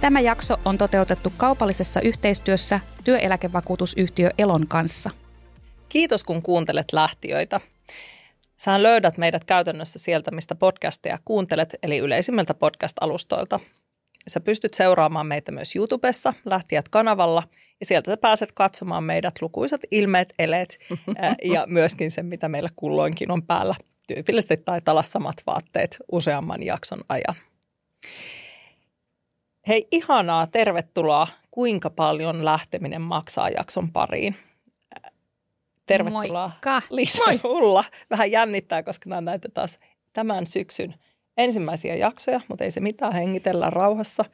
Tämä jakso on toteutettu kaupallisessa yhteistyössä työeläkevakuutusyhtiö Elon kanssa. Kiitos kun kuuntelet lähtiöitä. Sä löydät meidät käytännössä sieltä, mistä podcasteja kuuntelet, eli yleisimmiltä podcast-alustoilta. Sä pystyt seuraamaan meitä myös YouTubessa, Lähtijät-kanavalla, ja sieltä sä pääset katsomaan meidät lukuisat ilmeet, eleet ja myöskin se, mitä meillä kulloinkin on päällä. Tyypillisesti taitaa olla samat vaatteet useamman jakson ajan. Hei, ihanaa, tervetuloa. Kuinka paljon lähteminen maksaa jakson pariin? Tervetuloa Moikka. Liisa Moi. Ulla. Vähän jännittää, koska nämä näitä taas tämän syksyn ensimmäisiä jaksoja, mutta ei se mitään, hengitellä rauhassa.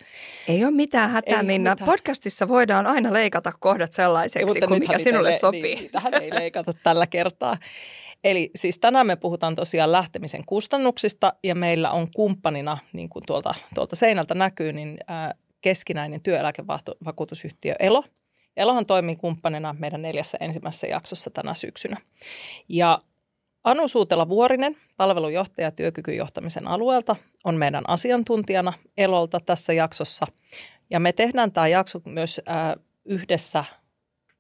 Ei ole mitään hätää, Ei Minna. mitään. Podcastissa voidaan aina leikata kohdat sellaiseksi, kuin mikä sinulle ei- sopii. Niin, tähän ei leikata tällä kertaa. Eli siis tänään me puhutaan tosiaan lähtemisen kustannuksista ja meillä on kumppanina, niin kuin tuolta, tuolta seinältä näkyy, niin ää, keskinäinen työeläkevakuutusyhtiö Elo. Elohan toimii kumppanina meidän neljässä ensimmäisessä jaksossa tänä syksynä. Ja Anu Suutela-Vuorinen, palvelujohtaja työkykyjohtamisen alueelta, on meidän asiantuntijana Elolta tässä jaksossa. Ja me tehdään tämä jakso myös ää, yhdessä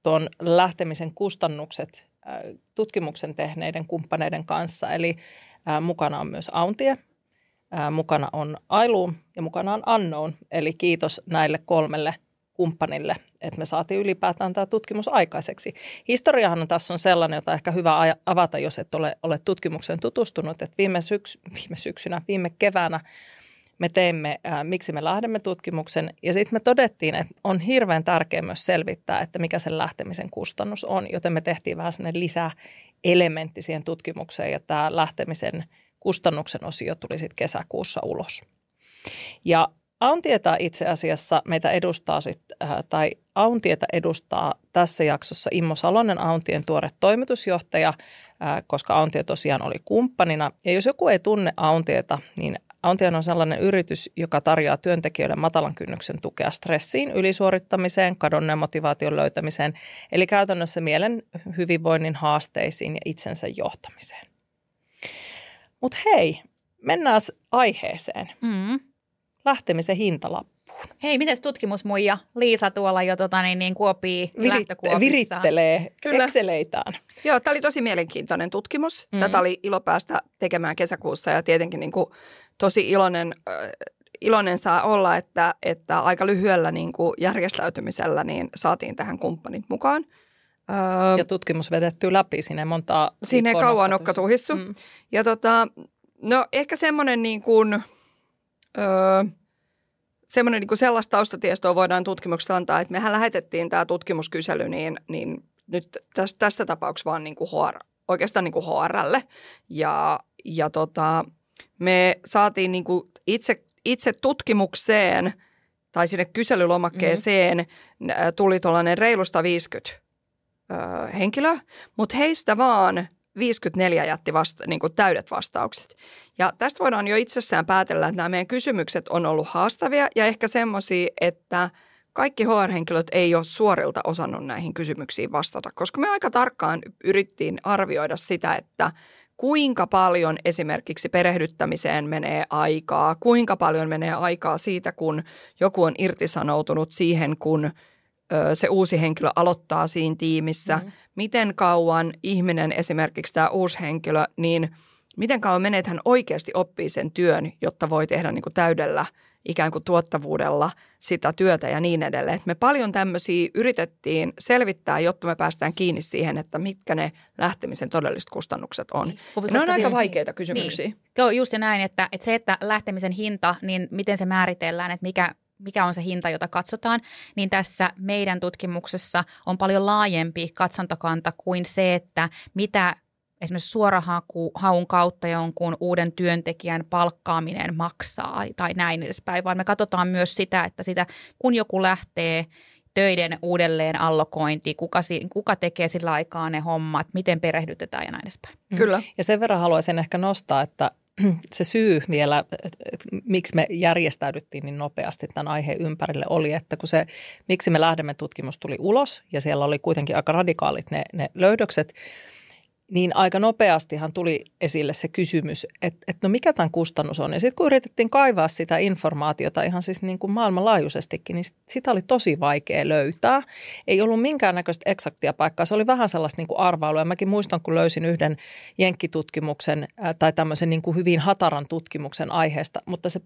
tuon lähtemisen kustannukset ää, tutkimuksen tehneiden kumppaneiden kanssa. Eli ää, mukana on myös Auntie, mukana on Ailu ja mukana on Unknown. Eli kiitos näille kolmelle kumppanille, että me saatiin ylipäätään tämä tutkimus aikaiseksi. Historiahan tässä on sellainen, jota ehkä hyvä avata, jos et ole, ole tutkimukseen tutustunut, että viime, syks, viime syksynä, viime keväänä me teimme ää, Miksi me lähdemme tutkimuksen ja sitten me todettiin, että on hirveän tärkeää myös selvittää, että mikä sen lähtemisen kustannus on, joten me tehtiin vähän semmoinen lisäelementti siihen tutkimukseen ja tämä lähtemisen kustannuksen osio tuli sitten kesäkuussa ulos. Ja Auntietä itse asiassa meitä edustaa sit, äh, tai Auntietä edustaa tässä jaksossa Immo Salonen, Auntien tuore toimitusjohtaja, äh, koska Auntie tosiaan oli kumppanina. Ja jos joku ei tunne Auntieta, niin Auntie on sellainen yritys, joka tarjoaa työntekijöille matalan kynnyksen tukea stressiin, ylisuorittamiseen, kadonneen motivaation löytämiseen, eli käytännössä mielen hyvinvoinnin haasteisiin ja itsensä johtamiseen. Mutta hei, mennään aiheeseen. Mm. Lähtemisen hintalappuun. Hei, miten tutkimusmuija Liisa tuolla jo tota, niin, niin kuopii Virit, virittelee Kyllä. Joo, tämä oli tosi mielenkiintoinen tutkimus. Mm. Tätä oli ilo päästä tekemään kesäkuussa ja tietenkin niin kuin tosi iloinen, äh, iloinen saa olla, että, että aika lyhyellä niin kuin järjestäytymisellä niin saatiin tähän kumppanit mukaan. Öö, Ja tutkimus vedetty läpi sinne montaa Siinä ei viikkoa kauan nokkatus. nokka tuhissu. Mm. Ja tota, no ehkä semmoinen niin kuin, öö, semmoinen niin kuin sellaista taustatiestoa voidaan tutkimuksesta antaa, että mehän lähetettiin tämä tutkimuskysely niin, niin nyt tässä, tässä tapauksessa vaan niin kuin HR, oikeastaan niin kuin HRlle. Ja, ja tota, me saatiin niin kuin itse, itse tutkimukseen tai sinne kyselylomakkeeseen mm-hmm. tuli tuollainen reilusta 50 ö, henkilöä, mutta heistä vaan 54 jätti vasta, niin kuin täydet vastaukset. Ja tästä voidaan jo itsessään päätellä, että nämä meidän kysymykset on ollut haastavia ja ehkä semmoisia, että kaikki HR-henkilöt ei ole suorilta osannut näihin kysymyksiin vastata, koska me aika tarkkaan yrittiin arvioida sitä, että kuinka paljon esimerkiksi perehdyttämiseen menee aikaa, kuinka paljon menee aikaa siitä, kun joku on irtisanoutunut siihen, kun se uusi henkilö aloittaa siinä tiimissä, mm. miten kauan ihminen, esimerkiksi tämä uusi henkilö, niin miten kauan menee, että hän oikeasti oppii sen työn, jotta voi tehdä niin kuin täydellä ikään kuin tuottavuudella sitä työtä ja niin edelleen. Et me paljon tämmöisiä yritettiin selvittää, jotta me päästään kiinni siihen, että mitkä ne lähtemisen todelliset kustannukset on. Niin. Ja ne on aika vaikeita kysymyksiä. Niin. Joo, just ja näin, että, että se, että lähtemisen hinta, niin miten se määritellään, että mikä, mikä on se hinta, jota katsotaan, niin tässä meidän tutkimuksessa on paljon laajempi katsantokanta kuin se, että mitä esimerkiksi suorahaun kautta jonkun uuden työntekijän palkkaaminen maksaa tai näin edespäin, vaan me katsotaan myös sitä, että sitä, kun joku lähtee töiden uudelleen allokointi, kuka, kuka tekee sillä aikaa ne hommat, miten perehdytetään ja näin edespäin. Kyllä. Ja sen verran haluaisin ehkä nostaa, että se syy vielä, että miksi me järjestäydyttiin niin nopeasti tämän aiheen ympärille oli, että kun se, miksi me lähdemme tutkimus tuli ulos ja siellä oli kuitenkin aika radikaalit ne, ne löydökset, niin aika nopeastihan tuli esille se kysymys, että, että no mikä tämän kustannus on. Ja sitten kun yritettiin kaivaa sitä informaatiota ihan siis niin kuin maailmanlaajuisestikin, niin sitä oli tosi vaikea löytää. Ei ollut minkäännäköistä eksaktia paikkaa. Se oli vähän sellaista niin kuin arvailua. Ja mäkin muistan, kun löysin yhden jenkkitutkimuksen tai tämmöisen niin kuin hyvin hataran tutkimuksen aiheesta, mutta se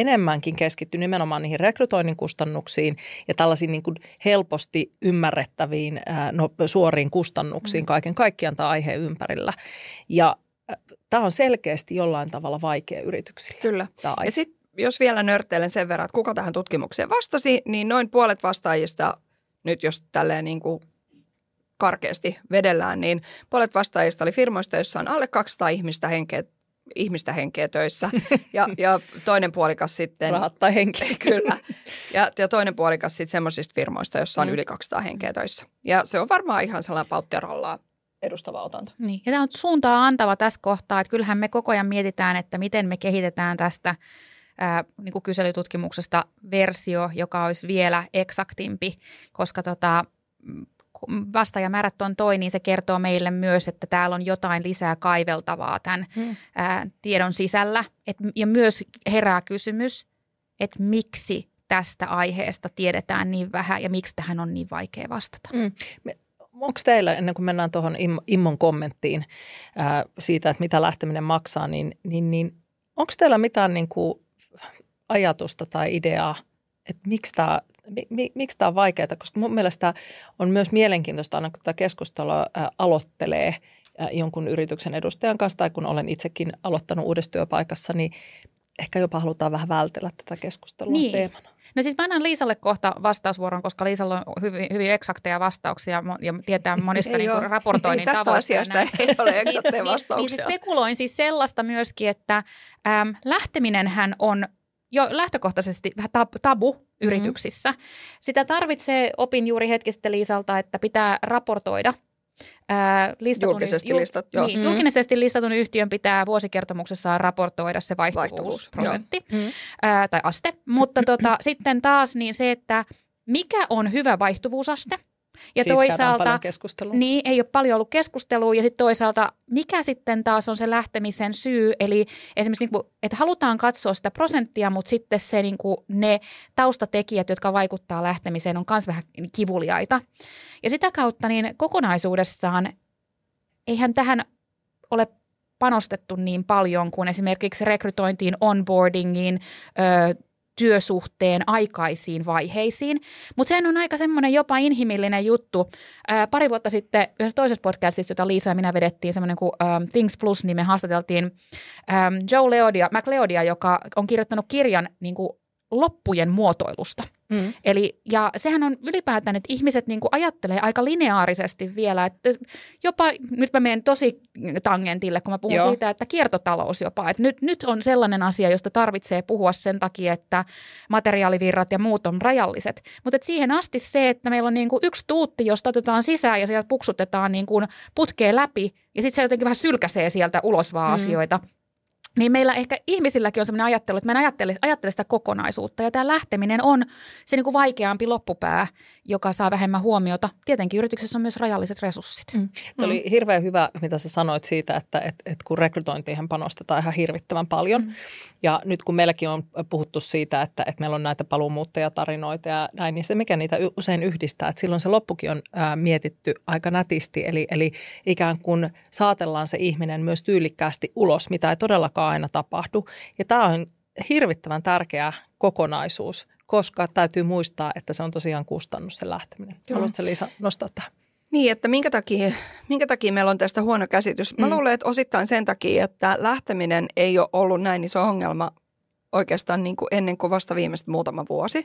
enemmänkin keskitty nimenomaan niihin rekrytoinnin kustannuksiin ja tällaisiin niin kuin helposti ymmärrettäviin no, suoriin kustannuksiin mm. kaiken kaikkiaan tämä aihe ympärillä. Ja tämä on selkeästi jollain tavalla vaikea yrityksille. Kyllä. Ja sitten jos vielä nörtteilen sen verran, että kuka tähän tutkimukseen vastasi, niin noin puolet vastaajista, nyt jos tälleen niin kuin karkeasti vedellään, niin puolet vastaajista oli firmoista, joissa on alle 200 ihmistä henkeä ihmistä henkeä töissä ja, ja toinen puolikas sitten... Rahat tai henkeä. Kyllä. Ja, ja toinen puolikas sitten semmoisista firmoista, jossa on mm. yli 200 henkeä töissä. Ja se on varmaan ihan sellainen pauttiarallaa edustava otanta. Niin. Ja tämä on suuntaa antava tässä kohtaa, että kyllähän me koko ajan mietitään, että miten me kehitetään tästä ää, niin kuin kyselytutkimuksesta versio, joka olisi vielä eksaktimpi, koska tota, vastaajamäärät on toi, niin se kertoo meille myös, että täällä on jotain lisää kaiveltavaa tämän hmm. ää, tiedon sisällä. Et, ja myös herää kysymys, että miksi tästä aiheesta tiedetään niin vähän ja miksi tähän on niin vaikea vastata. Hmm. Onko teillä, ennen kuin mennään tuohon Immon kommenttiin ää, siitä, että mitä lähteminen maksaa, niin, niin, niin onko teillä mitään niin kuin ajatusta tai ideaa, että miksi tämä mi, miksi tämä on vaikeaa, koska mun mielestä on myös mielenkiintoista aina, kun tätä keskustelua aloittelee jonkun yrityksen edustajan kanssa tai kun olen itsekin aloittanut uudessa työpaikassa, niin ehkä jopa halutaan vähän vältellä tätä keskustelua niin. teemana. No siis mä annan Liisalle kohta vastausvuoron, koska Liisalla on hyvin, hyvin eksakteja vastauksia ja tietää monista niin kuin raportoinnin ei, tästä asiasta ei ole eksakteja vastauksia. niin, niin spekuloin siis sellaista myöskin, että äm, lähteminenhän on jo lähtökohtaisesti vähän tab- tabu mm-hmm. yrityksissä. Mm-hmm. Sitä tarvitsee, opin juuri hetki sitten Liisalta, että pitää raportoida Ää, listatun, julkisesti, ju, listat, joo. Niin, mm. julkisesti listatun yhtiön pitää vuosikertomuksessaan raportoida se vaihtuvuusprosentti mm. ää, tai aste. Mutta tota, sitten taas niin se, että mikä on hyvä vaihtuvuusaste – ja Siitä toisaalta niin, ei ole paljon ollut keskustelua. Ja sitten toisaalta mikä sitten taas on se lähtemisen syy, eli esimerkiksi niin kuin, että halutaan katsoa sitä prosenttia, mutta sitten se niin kuin ne taustatekijät, jotka vaikuttaa lähtemiseen, on myös vähän kivuliaita. Ja sitä kautta niin kokonaisuudessaan eihän tähän ole panostettu niin paljon kuin esimerkiksi rekrytointiin, onboardingiin, ö, työsuhteen aikaisiin vaiheisiin. Mutta sehän on aika semmoinen jopa inhimillinen juttu. Ää, pari vuotta sitten yhdessä toisessa podcastissa, jota Liisa ja minä vedettiin, semmoinen kuin ähm, Things Plus, niin me haastateltiin ähm, Joe Leodia, McLeodia, joka on kirjoittanut kirjan niin kuin loppujen muotoilusta. Mm. Eli, ja sehän on ylipäätään, että ihmiset niin kuin ajattelee aika lineaarisesti vielä, että jopa, nyt mä menen tosi tangentille, kun mä puhun Joo. siitä, että kiertotalous jopa, että nyt, nyt on sellainen asia, josta tarvitsee puhua sen takia, että materiaalivirrat ja muut on rajalliset. Mutta siihen asti se, että meillä on niin kuin yksi tuutti, josta otetaan sisään ja sieltä puksutetaan niin kuin putkeen läpi, ja sitten se jotenkin vähän sylkäsee sieltä ulos vaan mm. asioita – niin meillä ehkä ihmisilläkin on sellainen ajattelu, että mä en ajattele, ajattele sitä kokonaisuutta. Ja tämä lähteminen on se niin kuin vaikeampi loppupää, joka saa vähemmän huomiota. Tietenkin yrityksessä on myös rajalliset resurssit. Mm. Tuo oli mm. hirveän hyvä, mitä sä sanoit siitä, että, että, että kun rekrytointiin panostetaan ihan hirvittävän paljon. Mm. Ja nyt kun meilläkin on puhuttu siitä, että, että meillä on näitä paluumuuttajatarinoita ja näin, niin se mikä niitä usein yhdistää, että silloin se loppukin on ää, mietitty aika nätisti. Eli, eli ikään kuin saatellaan se ihminen myös tyylikkäästi ulos, mitä ei todellakaan aina tapahdu. Ja tämä on hirvittävän tärkeä kokonaisuus, koska täytyy muistaa, että se on tosiaan kustannus se lähteminen. Kyllä. Haluatko Liisa nostaa tähän? Niin, että minkä takia, minkä takia meillä on tästä huono käsitys? Mä mm. luulen, että osittain sen takia, että lähteminen ei ole ollut näin iso ongelma oikeastaan niin kuin ennen kuin vasta viimeistä muutama vuosi.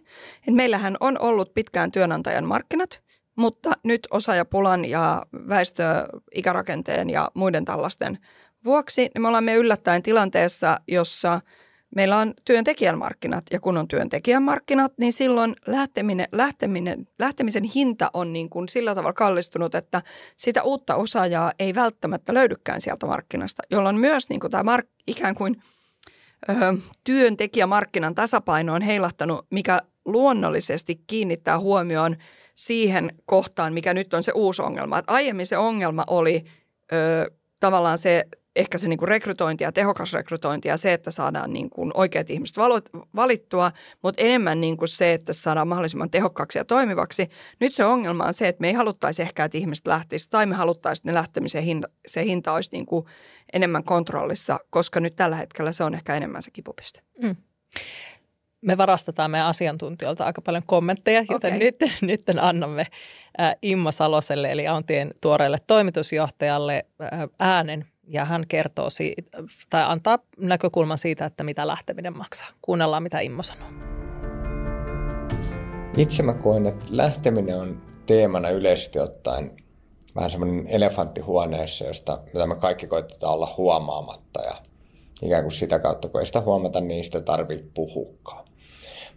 Et meillähän on ollut pitkään työnantajan markkinat, mutta nyt osaajapulan ja väestöikärakenteen ja muiden tällaisten vuoksi niin me olemme yllättäen tilanteessa, jossa meillä on työntekijän markkinat ja kun on työntekijän markkinat, niin silloin lähteminen, lähteminen, lähtemisen hinta on niin kuin sillä tavalla kallistunut, että sitä uutta osaajaa ei välttämättä löydykään sieltä markkinasta, jolloin myös niin kuin tämä mark, ikään kuin työntekijämarkkinan tasapaino on heilahtanut, mikä luonnollisesti kiinnittää huomioon siihen kohtaan, mikä nyt on se uusi ongelma. Että aiemmin se ongelma oli ö, tavallaan se ehkä se niin kuin rekrytointi ja tehokas rekrytointi ja se, että saadaan niin kuin oikeat ihmiset valittua, mutta enemmän niin kuin se, että saadaan mahdollisimman tehokkaaksi ja toimivaksi. Nyt se ongelma on se, että me ei haluttaisi ehkä, että ihmiset lähtisivät tai me haluttaisiin, että ne lähtemisen hinta, se hinta olisi niin kuin enemmän kontrollissa, koska nyt tällä hetkellä se on ehkä enemmän se kipupiste. Mm. Me varastetaan meidän asiantuntijoilta aika paljon kommentteja, joten okay. nyt, nyt annamme Imma Saloselle eli Auntien tuoreelle toimitusjohtajalle äänen ja hän kertoo siitä, tai antaa näkökulman siitä, että mitä lähteminen maksaa. Kuunnellaan, mitä Immo sanoo. Itse mä koen, että lähteminen on teemana yleisesti ottaen vähän semmoinen elefantti huoneessa, josta mitä me kaikki koitetaan olla huomaamatta ja ikään kuin sitä kautta, kun ei sitä huomata, niin sitä tarvitsee puhukaan.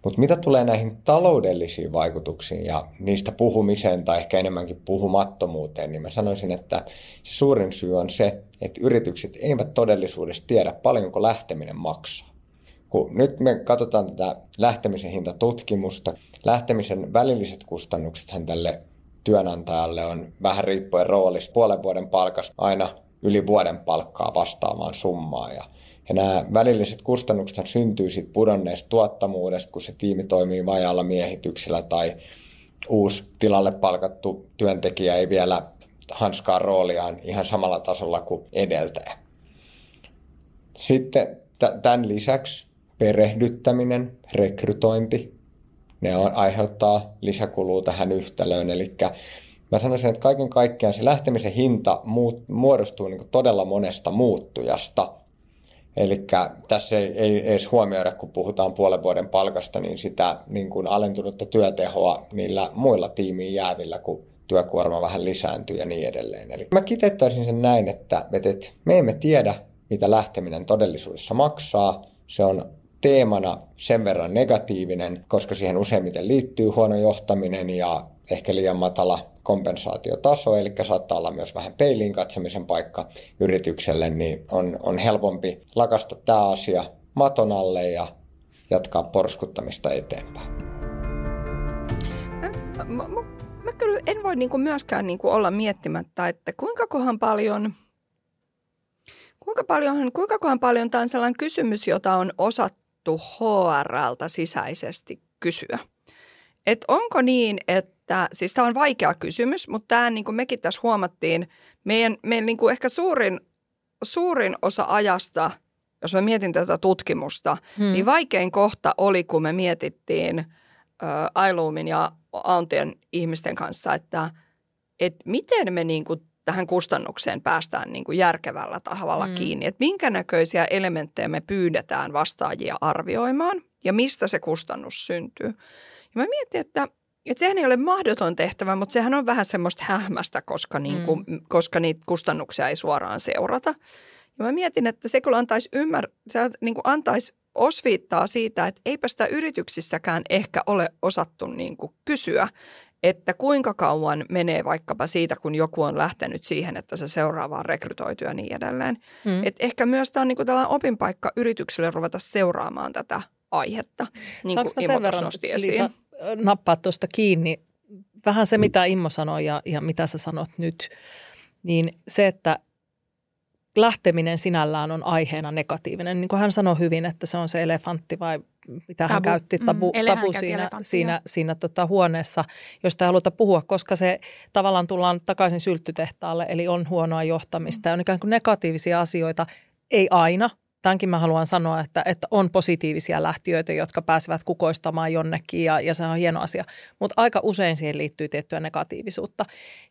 Mutta mitä tulee näihin taloudellisiin vaikutuksiin ja niistä puhumiseen tai ehkä enemmänkin puhumattomuuteen, niin mä sanoisin, että se suurin syy on se, että yritykset eivät todellisuudessa tiedä paljonko lähteminen maksaa. Kun nyt me katsotaan tätä lähtemisen hintatutkimusta, lähtemisen välilliset kustannuksethan tälle työnantajalle on vähän riippuen roolista puolen vuoden palkasta aina yli vuoden palkkaa vastaamaan summaa. Ja ja nämä välilliset kustannukset syntyy siitä pudonneesta tuottamuudesta, kun se tiimi toimii vajaalla miehityksellä tai uusi tilalle palkattu työntekijä ei vielä hanskaa rooliaan ihan samalla tasolla kuin edeltäjä. Sitten tämän lisäksi perehdyttäminen, rekrytointi, ne on, aiheuttaa lisäkulua tähän yhtälöön. Eli mä sanoisin, että kaiken kaikkiaan se lähtemisen hinta muodostuu niin todella monesta muuttujasta – Eli tässä ei, ei edes huomioida, kun puhutaan puolen vuoden palkasta, niin sitä niin kuin alentunutta työtehoa niillä muilla tiimiin jäävillä, kun työkuorma vähän lisääntyy ja niin edelleen. Eli mä kiteyttäisin sen näin, että, että me emme tiedä, mitä lähteminen todellisuudessa maksaa. Se on teemana sen verran negatiivinen, koska siihen useimmiten liittyy huono johtaminen ja ehkä liian matala kompensaatiotaso, eli saattaa olla myös vähän peiliin katsomisen paikka yritykselle, niin on, on helpompi lakasta tämä asia maton alle ja jatkaa porskuttamista eteenpäin. Mä, mä, mä kyllä en voi niinku myöskään niinku olla miettimättä, että kuinka kohan paljon, kuinka paljon, kuinka kohan paljon tämä on sellainen kysymys, jota on osattu HRltä sisäisesti kysyä. Et onko niin, että Tämä, siis tämä on vaikea kysymys, mutta tämä, niin kuin mekin tässä huomattiin, meidän, meidän niin kuin ehkä suurin, suurin osa ajasta, jos mä mietin tätä tutkimusta, hmm. niin vaikein kohta oli, kun me mietittiin Ailuumin ja Auntien ihmisten kanssa, että et miten me niin kuin tähän kustannukseen päästään niin kuin järkevällä tavalla hmm. kiinni. Että minkä näköisiä elementtejä me pyydetään vastaajia arvioimaan ja mistä se kustannus syntyy. Ja mä mietin, että et sehän ei ole mahdoton tehtävä, mutta sehän on vähän semmoista hähmästä, koska, niin kuin, mm. koska niitä kustannuksia ei suoraan seurata. Ja mä mietin, että se kyllä antaisi, ymmär, se niin kuin antaisi osviittaa siitä, että eipä sitä yrityksissäkään ehkä ole osattu niin kuin kysyä, että kuinka kauan menee vaikkapa siitä, kun joku on lähtenyt siihen, että se seuraavaan rekrytoitu ja niin edelleen. Mm. Et ehkä myös tämä on niin kuin tällainen opinpaikka yritykselle ruveta seuraamaan tätä aihetta, niin Saanko kuin sen verran. Liisa, nappaa tuosta kiinni. Vähän se, mitä Immo sanoi ja, ja mitä sä sanot nyt, niin se, että lähteminen sinällään on aiheena negatiivinen. Niin kuin hän sanoi hyvin, että se on se elefantti vai mitä tabu. hän käytti, tabu, mm, tabu siinä, siinä, siinä tota huoneessa, josta ei haluta puhua, koska se tavallaan tullaan takaisin sylttytehtaalle, eli on huonoa johtamista mm. ja on ikään kuin negatiivisia asioita, ei aina, tämänkin mä haluan sanoa, että, että on positiivisia lähtiöitä, jotka pääsevät kukoistamaan jonnekin ja, ja se on hieno asia. Mutta aika usein siihen liittyy tiettyä negatiivisuutta.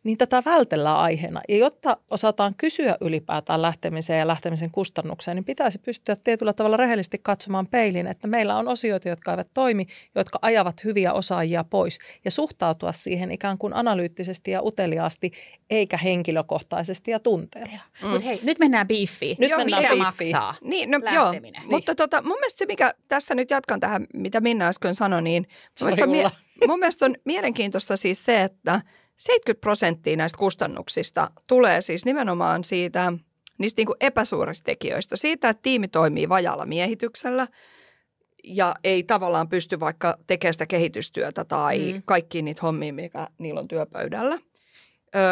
Niin tätä vältellään aiheena. Ja jotta osataan kysyä ylipäätään lähtemiseen ja lähtemisen kustannukseen, niin pitäisi pystyä tietyllä tavalla rehellisesti katsomaan peiliin, että meillä on osioita, jotka eivät toimi, jotka ajavat hyviä osaajia pois ja suhtautua siihen ikään kuin analyyttisesti ja uteliaasti, eikä henkilökohtaisesti ja tunteella. Mm. Mutta hei, nyt mennään biiffiin. Nyt Joo, mennään mikä biiffiin. maksaa? Niin, no, joo. Niin. Mutta tota, mun mielestä se, mikä tässä nyt jatkan tähän, mitä Minna äsken sanoi, niin mun mielestä, on, mie- mun mielestä on mielenkiintoista siis se, että 70 prosenttia näistä kustannuksista tulee siis nimenomaan siitä, niistä niin kuin epäsuorista tekijöistä. Siitä, että tiimi toimii vajalla miehityksellä ja ei tavallaan pysty vaikka tekemään sitä kehitystyötä tai mm. kaikkiin niitä hommia, mikä niillä on työpöydällä. Öö,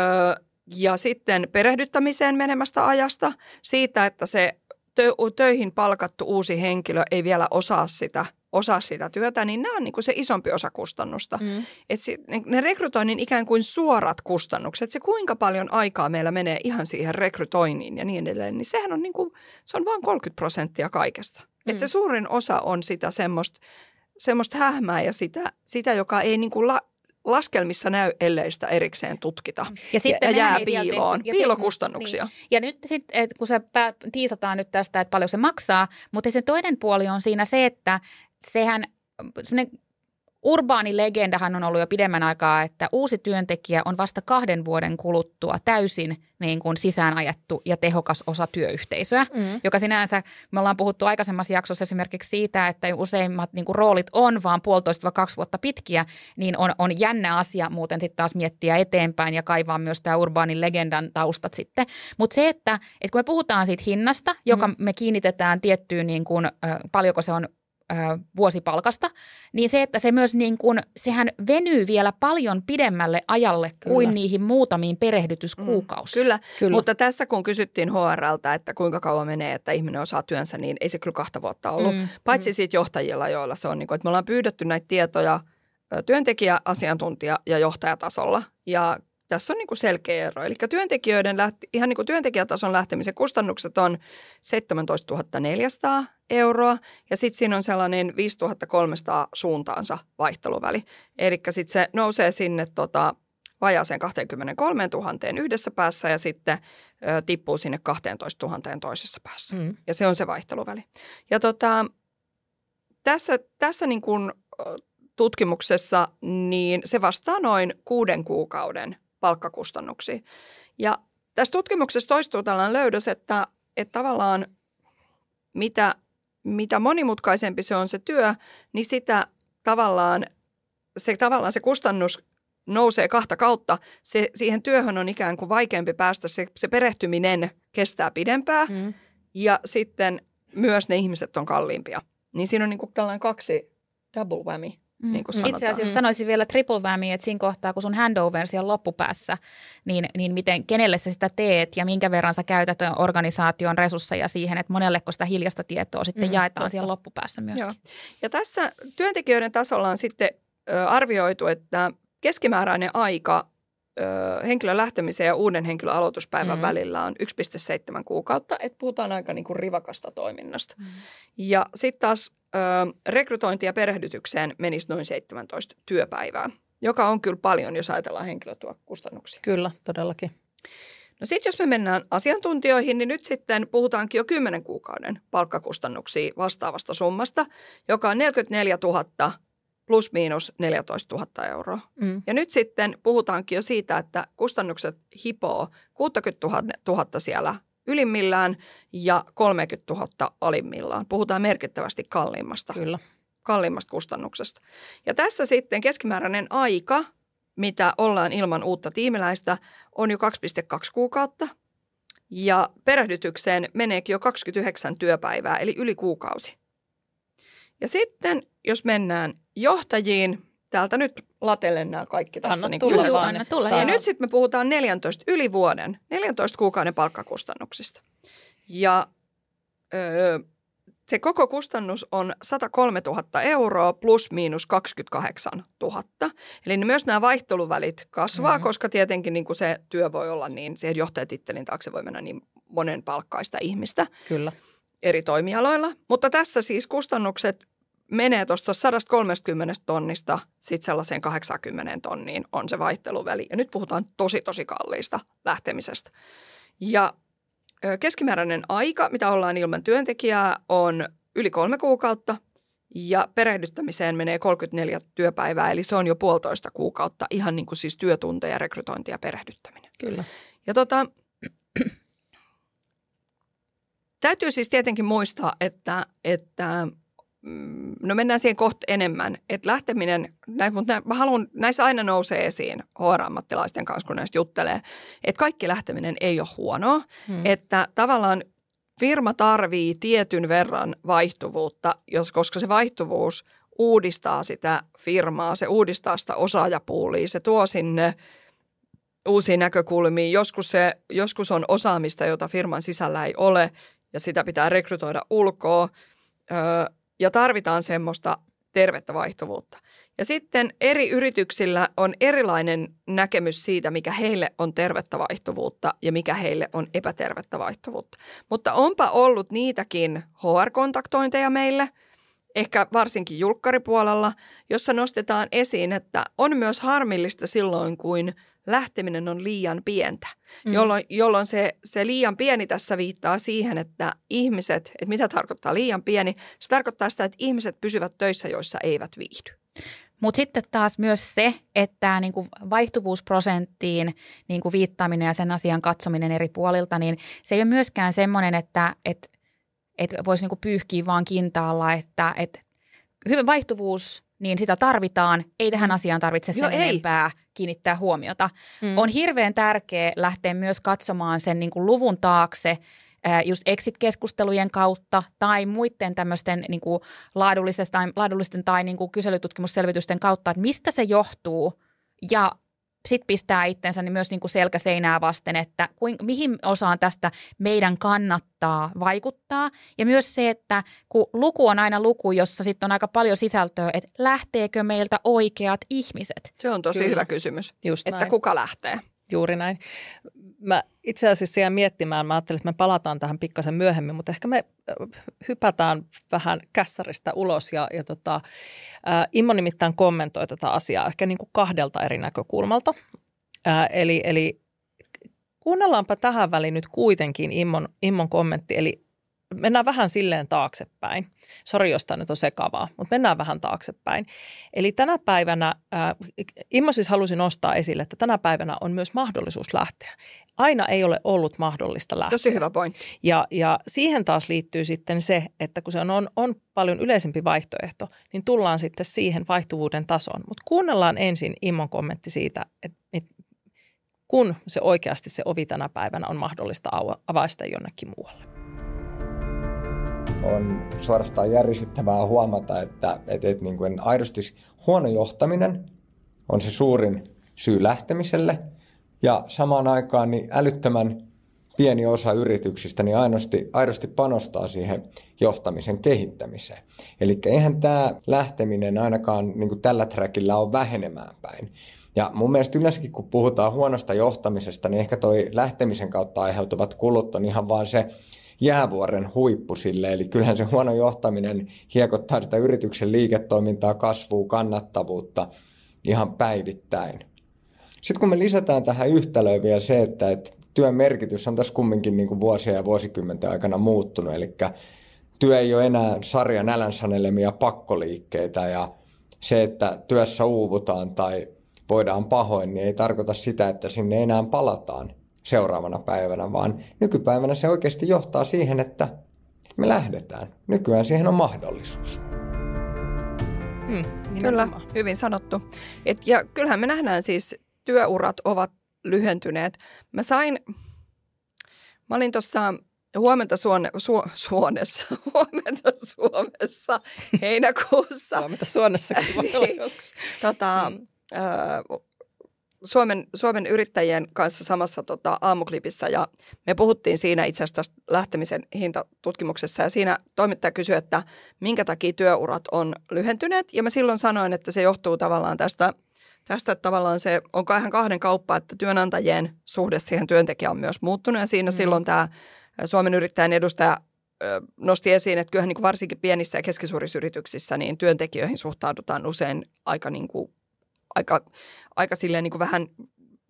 ja sitten perehdyttämiseen menemästä ajasta, siitä, että se tö- töihin palkattu uusi henkilö ei vielä osaa sitä, osaa sitä työtä, niin nämä on niin kuin se isompi osa kustannusta. Mm. Et ne rekrytoinnin ikään kuin suorat kustannukset, se kuinka paljon aikaa meillä menee ihan siihen rekrytoinnin ja niin edelleen, niin sehän on, niin kuin, se on vain 30 prosenttia kaikesta. Mm. Et se suurin osa on sitä semmoista semmoista hähmää ja sitä, sitä joka ei niin kuin la, laskelmissa näy, ellei sitä erikseen tutkita. Ja, sitten ja jää piiloon, ja piilokustannuksia. Niin. Ja nyt sit, et kun se pää, tiisataan nyt tästä, että paljon se maksaa, mutta se toinen puoli on siinä se, että sehän semmoinen Urbaani legendahan on ollut jo pidemmän aikaa, että uusi työntekijä on vasta kahden vuoden kuluttua täysin niin kuin sisäänajettu ja tehokas osa työyhteisöä, mm. joka sinänsä, me ollaan puhuttu aikaisemmassa jaksossa esimerkiksi siitä, että useimmat niin kuin roolit on vaan puolitoista kaksi vuotta pitkiä, niin on, on jännä asia muuten sitten taas miettiä eteenpäin ja kaivaa myös tämä urbaanin legendan taustat sitten. Mutta se, että, että kun me puhutaan siitä hinnasta, joka mm. me kiinnitetään tiettyyn, niin kuin, äh, paljonko se on vuosipalkasta, niin se, että se myös niin kuin, sehän venyy vielä paljon pidemmälle ajalle Kyllä. kuin niihin muutamiin perehdytyskuukausiin. Mm, kyllä. kyllä, mutta tässä kun kysyttiin HRltä, että kuinka kauan menee, että ihminen osaa työnsä, niin ei se kyllä kahta vuotta ollut. Mm, Paitsi mm. siitä johtajilla, joilla se on, niin kuin, että me ollaan pyydetty näitä tietoja työntekijä, asiantuntija ja johtajatasolla. Ja tässä on niin kuin selkeä ero. Eli työntekijöiden lähti, ihan niin kuin työntekijätason lähtemisen kustannukset on 17 400 euroa ja sitten siinä on sellainen 5300 suuntaansa vaihteluväli. Eli sitten se nousee sinne tota, vajaaseen 23 000 yhdessä päässä ja sitten ö, tippuu sinne 12 000 toisessa päässä. Mm. Ja se on se vaihteluväli. Ja tota, tässä, tässä niin kuin tutkimuksessa niin se vastaa noin kuuden kuukauden palkkakustannuksia. Ja tässä tutkimuksessa toistuu tällainen löydös, että, että tavallaan mitä, mitä monimutkaisempi se on se työ, niin sitä tavallaan se, tavallaan se kustannus nousee kahta kautta. Se, siihen työhön on ikään kuin vaikeampi päästä, se, se perehtyminen kestää pidempään mm. ja sitten myös ne ihmiset on kalliimpia. Niin siinä on niin kuin tällainen kaksi double whammy Mm. Niin kuin Itse asiassa mm. sanoisin vielä triple whammy, että siinä kohtaa, kun sun handover siellä loppupäässä, niin, niin miten, kenelle sä sitä teet ja minkä verran sä käytät organisaation resursseja siihen, että monelleko sitä hiljasta tietoa sitten mm, jaetaan totta. siellä loppupäässä myös. Ja tässä työntekijöiden tasolla on sitten arvioitu, että keskimääräinen aika henkilön lähtemisen ja uuden henkilön aloituspäivän mm. välillä on 1,7 kuukautta, että puhutaan aika niin kuin rivakasta toiminnasta. Mm. Ja sitten taas rekrytointi ja perehdytykseen menisi noin 17 työpäivää, joka on kyllä paljon, jos ajatellaan henkilötyökustannuksia. Kyllä, todellakin. No sitten jos me mennään asiantuntijoihin, niin nyt sitten puhutaankin jo 10 kuukauden palkkakustannuksia vastaavasta summasta, joka on 44 000 plus miinus 14 000 euroa. Mm. Ja nyt sitten puhutaankin jo siitä, että kustannukset hipoo 60 000 siellä ylimmillään ja 30 000 alimmillaan. Puhutaan merkittävästi kalliimmasta, Kyllä. kalliimmasta kustannuksesta. Ja tässä sitten keskimääräinen aika, mitä ollaan ilman uutta tiimiläistä, on jo 2,2 kuukautta. Ja perehdytykseen meneekin jo 29 työpäivää, eli yli kuukausi. Ja sitten, jos mennään johtajiin, täältä nyt latellen nämä kaikki tässä. Anna niin tulla kyllä, vaan. tulla, ja nyt sitten me puhutaan 14, yli vuoden, 14 kuukauden palkkakustannuksista. Ja öö, se koko kustannus on 103 000 euroa plus miinus 28 000. Eli myös nämä vaihteluvälit kasvaa, mm-hmm. koska tietenkin niin kuin se työ voi olla niin, siihen johtajatittelin taakse voi mennä niin monen palkkaista ihmistä. Kyllä. Eri toimialoilla. Mutta tässä siis kustannukset menee tuosta 130 tonnista sitten sellaiseen 80 tonniin on se vaihteluväli. Ja nyt puhutaan tosi tosi kalliista lähtemisestä. Ja keskimääräinen aika, mitä ollaan ilman työntekijää, on yli kolme kuukautta ja perehdyttämiseen menee 34 työpäivää, eli se on jo puolitoista kuukautta, ihan niin kuin siis työtunteja, rekrytointi ja perehdyttäminen. Kyllä. Ja tota, täytyy siis tietenkin muistaa, että, että no mennään siihen kohta enemmän, että lähteminen, mutta mä haluan, näissä aina nousee esiin HR-ammattilaisten kanssa, kun näistä juttelee, että kaikki lähteminen ei ole huonoa, hmm. että tavallaan firma tarvii tietyn verran vaihtuvuutta, jos, koska se vaihtuvuus uudistaa sitä firmaa, se uudistaa sitä osaajapuulia, se tuo sinne uusia näkökulmia. Joskus, se, joskus on osaamista, jota firman sisällä ei ole ja sitä pitää rekrytoida ulkoa. Öö, ja tarvitaan semmoista tervettä vaihtuvuutta. Ja sitten eri yrityksillä on erilainen näkemys siitä, mikä heille on tervettä vaihtuvuutta ja mikä heille on epätervettä vaihtuvuutta. Mutta onpa ollut niitäkin HR-kontaktointeja meille, ehkä varsinkin julkkaripuolella, jossa nostetaan esiin, että on myös harmillista silloin, kuin lähteminen on liian pientä, mm. jolloin, jolloin se, se liian pieni tässä viittaa siihen, että ihmiset, että mitä tarkoittaa liian pieni, se tarkoittaa sitä, että ihmiset pysyvät töissä, joissa eivät viihdy. Mutta sitten taas myös se, että niin kuin vaihtuvuusprosenttiin niin kuin viittaaminen ja sen asian katsominen eri puolilta, niin se ei ole myöskään semmoinen, että, että, että voisi niin kuin pyyhkiä vaan kintaalla, että, että hyvä vaihtuvuus, niin sitä tarvitaan. Ei tähän asiaan tarvitse sen Joo, enempää kiinnittää huomiota. Mm. On hirveän tärkeää lähteä myös katsomaan sen niin kuin luvun taakse – just exit-keskustelujen kautta tai muiden tämmöisten niin kuin laadullisten, laadullisten tai niin kuin kyselytutkimusselvitysten kautta, että mistä se johtuu ja sitten pistää itsensä niin myös niin kuin selkäseinää vasten, että kuin, mihin osaan tästä meidän kannattaa vaikuttaa. Ja myös se, että kun luku on aina luku, jossa sitten on aika paljon sisältöä, että lähteekö meiltä oikeat ihmiset? Se on tosi Kyllä. hyvä kysymys, Just että näin. kuka lähtee. Juuri näin. Mä itse asiassa jäin miettimään, mä ajattelin, että me palataan tähän pikkasen myöhemmin, mutta ehkä me hypätään vähän kässäristä ulos ja, ja tota, äh, Immo nimittäin kommentoi tätä asiaa ehkä niin kuin kahdelta eri näkökulmalta. Äh, eli, eli kuunnellaanpa tähän väliin nyt kuitenkin Immon, Immon kommentti, eli mennään vähän silleen taaksepäin. Sori, jos tämä nyt on sekavaa, mutta mennään vähän taaksepäin. Eli tänä päivänä, äh, Immo siis halusi nostaa esille, että tänä päivänä on myös mahdollisuus lähteä. Aina ei ole ollut mahdollista lähteä. Tosi hyvä pointti. Ja, ja siihen taas liittyy sitten se, että kun se on, on, on paljon yleisempi vaihtoehto, niin tullaan sitten siihen vaihtuvuuden tasoon. Mutta kuunnellaan ensin Immon kommentti siitä, että, että kun se oikeasti se ovi tänä päivänä on mahdollista avaista jonnekin muualle on suorastaan järisyttävää huomata, että, että, että niin kuin aidosti huono johtaminen on se suurin syy lähtemiselle. Ja samaan aikaan niin älyttömän pieni osa yrityksistä niin aidosti, aidosti panostaa siihen johtamisen kehittämiseen. Eli eihän tämä lähteminen ainakaan niin kuin tällä trackillä ole vähenemään päin. Ja mun mielestä yleensäkin, kun puhutaan huonosta johtamisesta, niin ehkä toi lähtemisen kautta aiheutuvat kulut on ihan vaan se jäävuoren huippu sille. Eli kyllähän se huono johtaminen hiekottaa sitä yrityksen liiketoimintaa, kasvua, kannattavuutta ihan päivittäin. Sitten kun me lisätään tähän yhtälöön vielä se, että, että työn merkitys on tässä kumminkin niin kuin vuosia ja vuosikymmenten aikana muuttunut, eli työ ei ole enää sarjan nälän sanelemia pakkoliikkeitä ja se, että työssä uuvutaan tai voidaan pahoin, niin ei tarkoita sitä, että sinne enää palataan seuraavana päivänä, vaan nykypäivänä se oikeasti johtaa siihen, että me lähdetään. Nykyään siihen on mahdollisuus. Hmm, Kyllä, hyvin sanottu. Et, ja kyllähän me nähdään siis, työurat ovat lyhentyneet. Mä sain, mä olin tuossa huomenta Suone, Su, Suonessa, huomenta Suomessa heinäkuussa. huomenta Suonessa, olla joskus. Tota, hmm. ö, Suomen, Suomen yrittäjien kanssa samassa tota, aamuklipissä ja me puhuttiin siinä itse asiassa lähtemisen hintatutkimuksessa ja siinä toimittaja kysyi, että minkä takia työurat on lyhentyneet ja mä silloin sanoin, että se johtuu tavallaan tästä, tästä että tavallaan se on ihan kahden kauppa, että työnantajien suhde siihen työntekijään on myös muuttunut ja siinä mm. silloin tämä Suomen yrittäjän edustaja nosti esiin, että kyllähän niin kuin varsinkin pienissä ja keskisuurissa yrityksissä niin työntekijöihin suhtaudutaan usein aika niin kuin aika, aika silleen niin kuin vähän,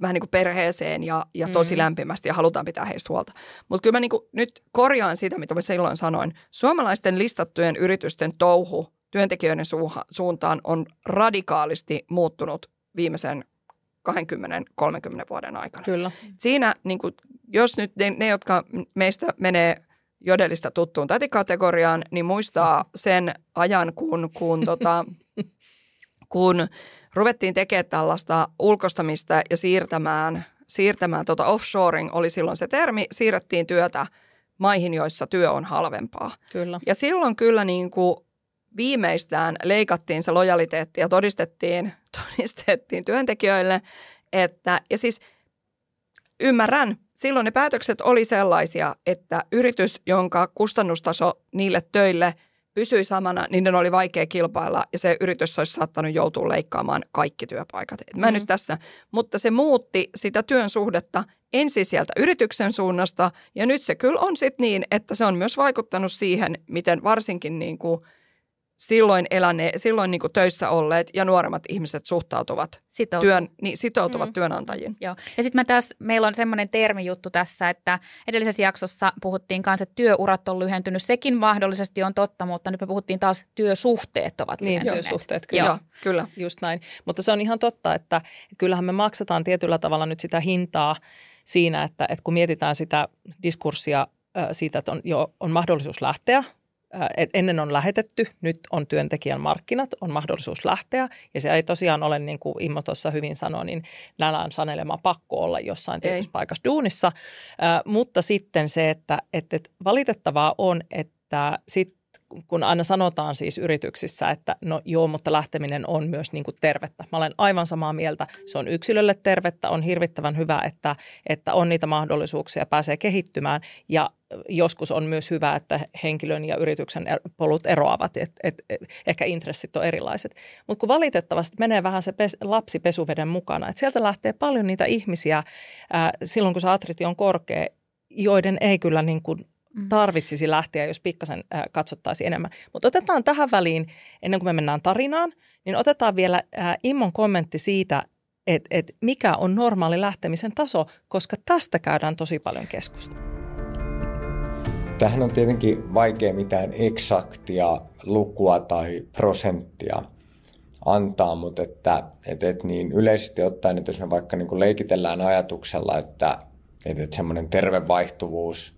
vähän niin kuin perheeseen ja, ja tosi mm. lämpimästi ja halutaan pitää heistä huolta. Mutta kyllä mä niin kuin nyt korjaan sitä, mitä mä silloin sanoin. Suomalaisten listattujen yritysten touhu työntekijöiden suuha, suuntaan on radikaalisti muuttunut viimeisen 20-30 vuoden aikana. Kyllä. Siinä, niin kuin, jos nyt ne, ne, jotka meistä menee jodelista tuttuun tätikategoriaan, niin muistaa sen ajan, kun, kun, tota, kun ruvettiin tekemään tällaista ulkostamista ja siirtämään, siirtämään tota offshoring oli silloin se termi, siirrettiin työtä maihin, joissa työ on halvempaa. Kyllä. Ja silloin kyllä niin kuin viimeistään leikattiin se lojaliteetti ja todistettiin, todistettiin työntekijöille, että, ja siis ymmärrän. Silloin ne päätökset oli sellaisia, että yritys, jonka kustannustaso niille töille pysyi samana, niin ne oli vaikea kilpailla ja se yritys olisi saattanut joutua leikkaamaan kaikki työpaikat. Et mä mm. nyt tässä, mutta se muutti sitä työn suhdetta ensin sieltä yrityksen suunnasta ja nyt se kyllä on sitten niin, että se on myös vaikuttanut siihen, miten varsinkin niin kuin – silloin, eläne, silloin niin kuin töissä olleet ja nuoremmat ihmiset suhtautuvat, Sitoutu. työn, niin, sitoutuvat mm. työnantajiin. Joo. Ja sitten taas, meillä on semmoinen termijuttu tässä, että edellisessä jaksossa puhuttiin kanssa, että työurat on lyhentynyt. Sekin mahdollisesti on totta, mutta nyt me puhuttiin taas, työsuhteet ovat niin, lyhentyneet. työsuhteet, kyllä. Joo. kyllä. Just näin. Mutta se on ihan totta, että kyllähän me maksataan tietyllä tavalla nyt sitä hintaa siinä, että, että kun mietitään sitä diskurssia siitä, että on, jo, on mahdollisuus lähteä et ennen on lähetetty, nyt on työntekijän markkinat, on mahdollisuus lähteä. Ja se ei tosiaan ole, niin kuin Immo tuossa hyvin sanoi, niin nälän sanelema pakko olla jossain tietyssä paikassa duunissa. mutta sitten se, että, että valitettavaa on, että sit kun aina sanotaan siis yrityksissä, että no joo, mutta lähteminen on myös niin kuin tervettä. Mä olen aivan samaa mieltä. Se on yksilölle tervettä, on hirvittävän hyvä, että, että on niitä mahdollisuuksia, pääsee kehittymään ja joskus on myös hyvä, että henkilön ja yrityksen er-, polut eroavat, että et, ehkä intressit on erilaiset. Mutta kun valitettavasti menee vähän se pes, lapsi pesuveden mukana, että sieltä lähtee paljon niitä ihmisiä ää, silloin, kun se atriti on korkea, joiden ei kyllä niin kuin. Tarvitsisi lähteä, jos pikkasen äh, katsottaisiin enemmän. Mutta otetaan tähän väliin, ennen kuin me mennään tarinaan, niin otetaan vielä äh, Immon kommentti siitä, että et mikä on normaali lähtemisen taso, koska tästä käydään tosi paljon keskustelua. Tähän on tietenkin vaikea mitään eksaktia lukua tai prosenttia antaa, mutta että, että, että niin yleisesti ottaen, että jos me vaikka niin kuin leikitellään ajatuksella, että, että, että semmoinen terve vaihtuvuus –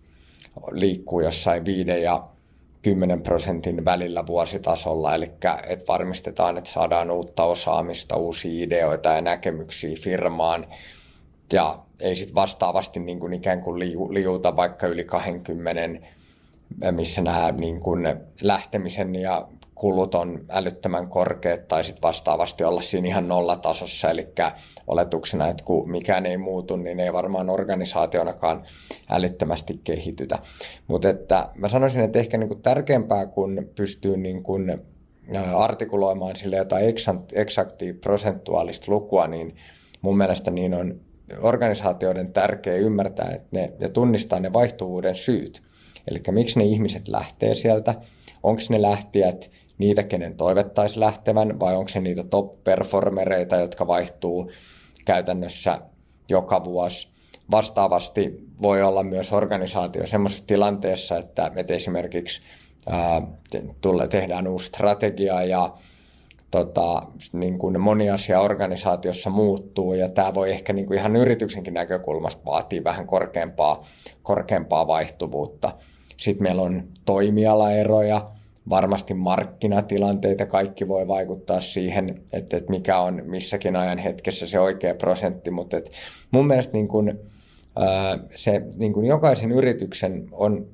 liikkuu jossain 5 ja 10 prosentin välillä vuositasolla, eli että varmistetaan, että saadaan uutta osaamista, uusia ideoita ja näkemyksiä firmaan, ja ei sitten vastaavasti niin kuin ikään kuin liuta vaikka yli 20, missä nämä niin kuin lähtemisen ja kulut on älyttömän korkeat tai sitten vastaavasti olla siinä ihan nollatasossa, eli oletuksena, että kun mikään ei muutu, niin ei varmaan organisaationakaan älyttömästi kehitytä. Mutta että mä sanoisin, että ehkä niinku tärkeämpää, kun pystyy niinku artikuloimaan sille jotain eksaktia prosentuaalista lukua, niin mun mielestä niin on organisaatioiden tärkeä ymmärtää että ne, ja tunnistaa ne vaihtuvuuden syyt. Eli miksi ne ihmiset lähtee sieltä, onko ne lähtijät niitä, kenen toivettaisi lähtevän, vai onko se niitä top-performereita, jotka vaihtuu käytännössä joka vuosi. Vastaavasti voi olla myös organisaatio semmoisessa tilanteessa, että, me esimerkiksi ää, tehdään uusi strategia ja tota, niin kuin moni asia organisaatiossa muuttuu ja tämä voi ehkä niin kuin ihan yrityksenkin näkökulmasta vaatii vähän korkeampaa, korkeampaa vaihtuvuutta. Sitten meillä on toimialaeroja, varmasti markkinatilanteita, kaikki voi vaikuttaa siihen, että, että mikä on missäkin ajan hetkessä se oikea prosentti, mutta että mun mielestä niin kuin, se niin kuin jokaisen yrityksen on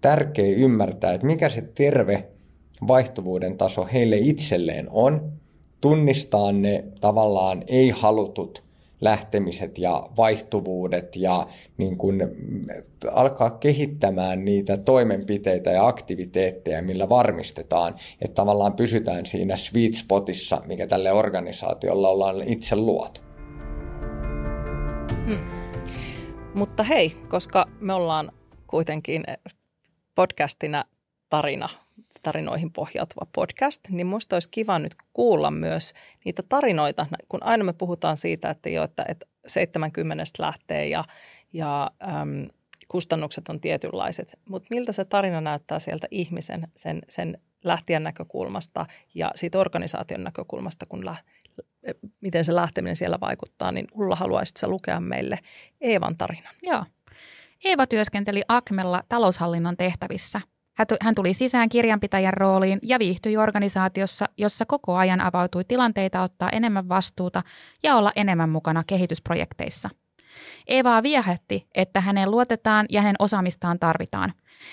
tärkeä ymmärtää, että mikä se terve vaihtuvuuden taso heille itselleen on, tunnistaa ne tavallaan ei-halutut lähtemiset ja vaihtuvuudet ja niin kuin alkaa kehittämään niitä toimenpiteitä ja aktiviteetteja, millä varmistetaan, että tavallaan pysytään siinä sweet spotissa, mikä tälle organisaatiolla ollaan itse luotu. Hmm. Mutta hei, koska me ollaan kuitenkin podcastina tarina tarinoihin pohjautuva podcast, niin musta olisi kiva nyt kuulla myös niitä tarinoita, kun aina me puhutaan siitä, että jo, että, että 70 lähtee ja, ja äm, kustannukset on tietynlaiset, mutta miltä se tarina näyttää sieltä ihmisen, sen, sen lähtijän näkökulmasta ja siitä organisaation näkökulmasta, kun lä- miten se lähteminen siellä vaikuttaa, niin Ulla haluaisitko lukea meille Eevan tarinan? Joo. Eeva työskenteli Akmella taloushallinnon tehtävissä – hän tuli sisään kirjanpitäjän rooliin ja viihtyi organisaatiossa, jossa koko ajan avautui tilanteita ottaa enemmän vastuuta ja olla enemmän mukana kehitysprojekteissa. Eevaa viehätti, että hänen luotetaan ja hänen osaamistaan tarvitaan.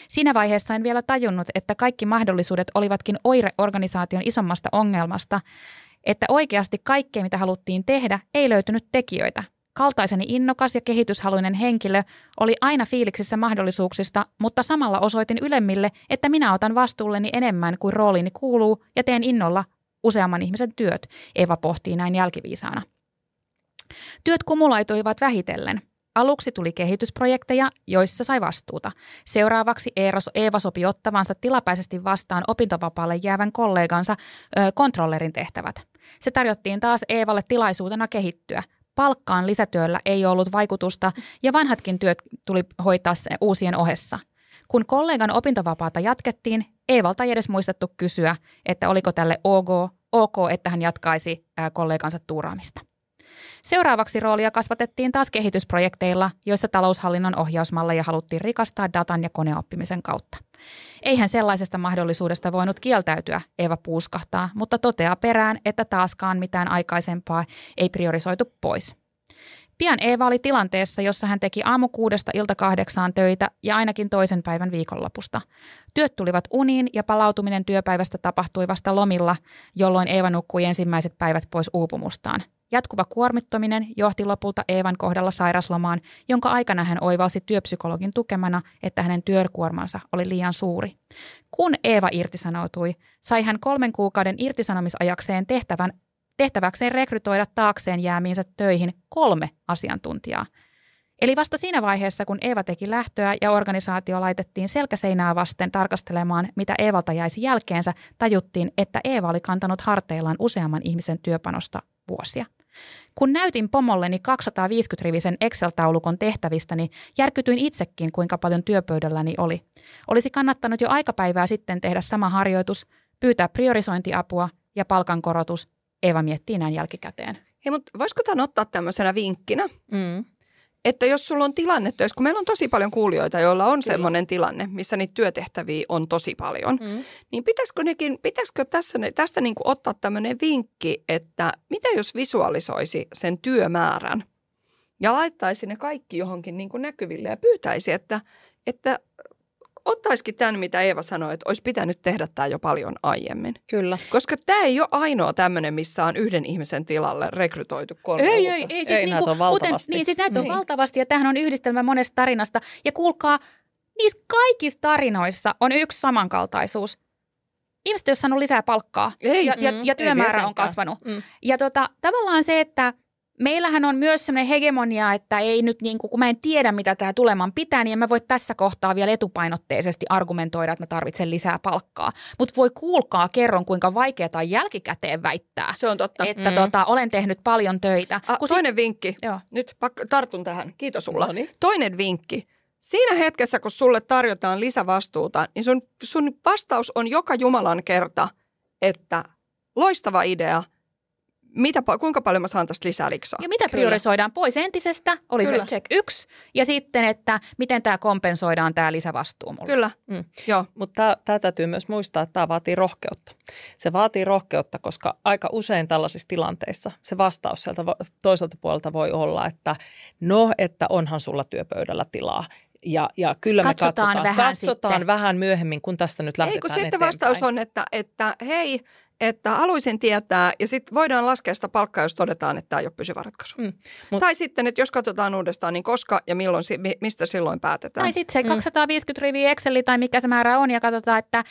Siinä vaiheessa en vielä tajunnut, että kaikki mahdollisuudet olivatkin oire organisaation isommasta ongelmasta, että oikeasti kaikkea mitä haluttiin tehdä ei löytynyt tekijöitä. Kaltaiseni innokas ja kehityshaluinen henkilö oli aina fiiliksissä mahdollisuuksista, mutta samalla osoitin ylemmille, että minä otan vastuulleni enemmän kuin rooliini kuuluu ja teen innolla useamman ihmisen työt, Eva pohtii näin jälkiviisaana. Työt kumuloituivat vähitellen. Aluksi tuli kehitysprojekteja, joissa sai vastuuta. Seuraavaksi Eeva sopi ottavansa tilapäisesti vastaan opintovapaalle jäävän kollegansa ö, kontrollerin tehtävät. Se tarjottiin taas Eevalle tilaisuutena kehittyä. Palkkaan lisätyöllä ei ollut vaikutusta ja vanhatkin työt tuli hoitaa uusien ohessa. Kun kollegan opintovapaata jatkettiin, Eevalta ei edes muistettu kysyä, että oliko tälle ok, ok että hän jatkaisi kollegansa tuuraamista. Seuraavaksi roolia kasvatettiin taas kehitysprojekteilla, joissa taloushallinnon ohjausmalleja haluttiin rikastaa datan ja koneoppimisen kautta. Eihän sellaisesta mahdollisuudesta voinut kieltäytyä, Eva puuskahtaa, mutta toteaa perään, että taaskaan mitään aikaisempaa ei priorisoitu pois. Pian Eeva oli tilanteessa, jossa hän teki aamu kuudesta ilta kahdeksaan töitä ja ainakin toisen päivän viikonlopusta. Työt tulivat uniin ja palautuminen työpäivästä tapahtui vasta lomilla, jolloin Eeva nukkui ensimmäiset päivät pois uupumustaan. Jatkuva kuormittominen johti lopulta Eevan kohdalla sairaslomaan, jonka aikana hän oivalsi työpsykologin tukemana, että hänen työkuormansa oli liian suuri. Kun Eeva irtisanoutui, sai hän kolmen kuukauden irtisanomisajakseen tehtävän, tehtäväkseen rekrytoida taakseen jäämiinsä töihin kolme asiantuntijaa. Eli vasta siinä vaiheessa, kun Eeva teki lähtöä ja organisaatio laitettiin selkäseinää vasten tarkastelemaan, mitä Eevalta jäisi jälkeensä, tajuttiin, että Eeva oli kantanut harteillaan useamman ihmisen työpanosta vuosia. Kun näytin pomolleni 250-rivisen Excel-taulukon tehtävistäni, niin järkytyin itsekin, kuinka paljon työpöydälläni oli. Olisi kannattanut jo aikapäivää sitten tehdä sama harjoitus, pyytää priorisointiapua ja palkankorotus. Eeva miettii näin jälkikäteen. Hei, mutta voisiko tämän ottaa tämmöisenä vinkkinä? Mm että jos sulla on tilanne töissä, kun meillä on tosi paljon kuulijoita, joilla on semmoinen tilanne, missä niitä työtehtäviä on tosi paljon, mm. niin pitäisikö, nekin, pitäisikö tässä, tästä niin kuin ottaa tämmöinen vinkki, että mitä jos visualisoisi sen työmäärän ja laittaisi ne kaikki johonkin niin kuin näkyville ja pyytäisi, että, että ottaisikin tämän, mitä Eeva sanoi, että olisi pitänyt tehdä tämä jo paljon aiemmin. Kyllä. Koska tämä ei ole ainoa tämmöinen, missä on yhden ihmisen tilalle rekrytoitu kolme Ei, ei, ei. Siis ei niin kuin, on valtavasti. Kuten, niin, siis näitä on niin. valtavasti ja tämähän on yhdistelmä monesta tarinasta. Ja kuulkaa, niissä kaikissa tarinoissa on yksi samankaltaisuus. Ihmiset ei ole saanut lisää palkkaa ei, ja, mm, ja, ja työmäärä on kasvanut. Mm. Ja tota, tavallaan se, että – meillähän on myös sellainen hegemonia, että ei nyt niin kuin, kun mä en tiedä, mitä tämä tuleman pitää, niin en mä voi tässä kohtaa vielä etupainotteisesti argumentoida, että mä tarvitsen lisää palkkaa. Mutta voi kuulkaa kerron, kuinka vaikeaa on jälkikäteen väittää. Se on totta. Että mm. tota, olen tehnyt paljon töitä. A, toinen sit... vinkki. Joo. Nyt pak- tartun tähän. Kiitos sulla. Noniin. Toinen vinkki. Siinä hetkessä, kun sulle tarjotaan lisävastuuta, niin sun, sun vastaus on joka Jumalan kerta, että loistava idea – mitä, kuinka paljon mä saan tästä lisää liksaa. Ja mitä priorisoidaan Kyllä. pois entisestä, oli Kyllä. se check yksi. Ja sitten, että miten tämä kompensoidaan tämä lisävastuu mulle. Kyllä, mm. joo. Mutta tämä täytyy myös muistaa, että tämä vaatii rohkeutta. Se vaatii rohkeutta, koska aika usein tällaisissa tilanteissa se vastaus sieltä toiselta puolelta voi olla, että no, että onhan sulla työpöydällä tilaa. Ja, ja kyllä me katsotaan, katsotaan, vähän, katsotaan vähän myöhemmin, kun tästä nyt lähdetään Ei, kun sitten eteenpäin. vastaus on, että, että hei, että haluaisin tietää, ja sitten voidaan laskea sitä palkkaa, jos todetaan, että tämä ei ole pysyvä ratkaisu. Mm, mut, tai sitten, että jos katsotaan uudestaan, niin koska ja milloin, mistä silloin päätetään. Tai sitten se 250 mm. riviä Exceli tai mikä se määrä on, ja katsotaan, että,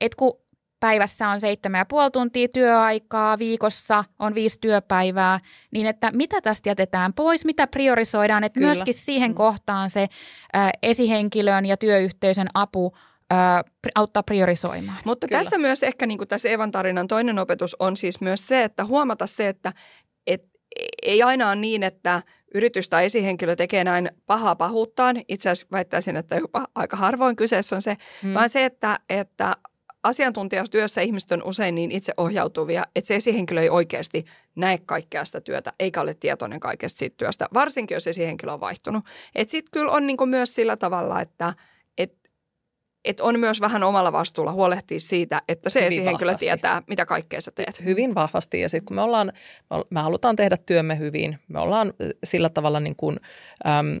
että kun päivässä on seitsemän ja puoli tuntia työaikaa, viikossa on viisi työpäivää, niin että mitä tästä jätetään pois, mitä priorisoidaan, että Kyllä. myöskin siihen mm. kohtaan se ä, esihenkilön ja työyhteisön apu ää, auttaa priorisoimaan. Mutta Kyllä. tässä myös ehkä niin kuin tässä Evan tarinan toinen opetus on siis myös se, että huomata se, että et, ei aina ole niin, että yritys tai esihenkilö tekee näin pahaa pahuuttaan. Itse asiassa väittäisin, että jopa aika harvoin kyseessä on se, hmm. vaan se, että, että asiantuntijatyössä ihmiset on usein niin itseohjautuvia, että se esihenkilö ei oikeasti näe kaikkea sitä työtä, eikä ole tietoinen kaikesta siitä työstä, varsinkin jos esihenkilö on vaihtunut. Sitten kyllä on niin myös sillä tavalla, että – että on myös vähän omalla vastuulla huolehtia siitä, että se esihenkilö tietää, mitä kaikkea sä teet. Hyvin vahvasti ja sitten kun me ollaan, me halutaan tehdä työmme hyvin, me ollaan sillä tavalla niin kuin, äm,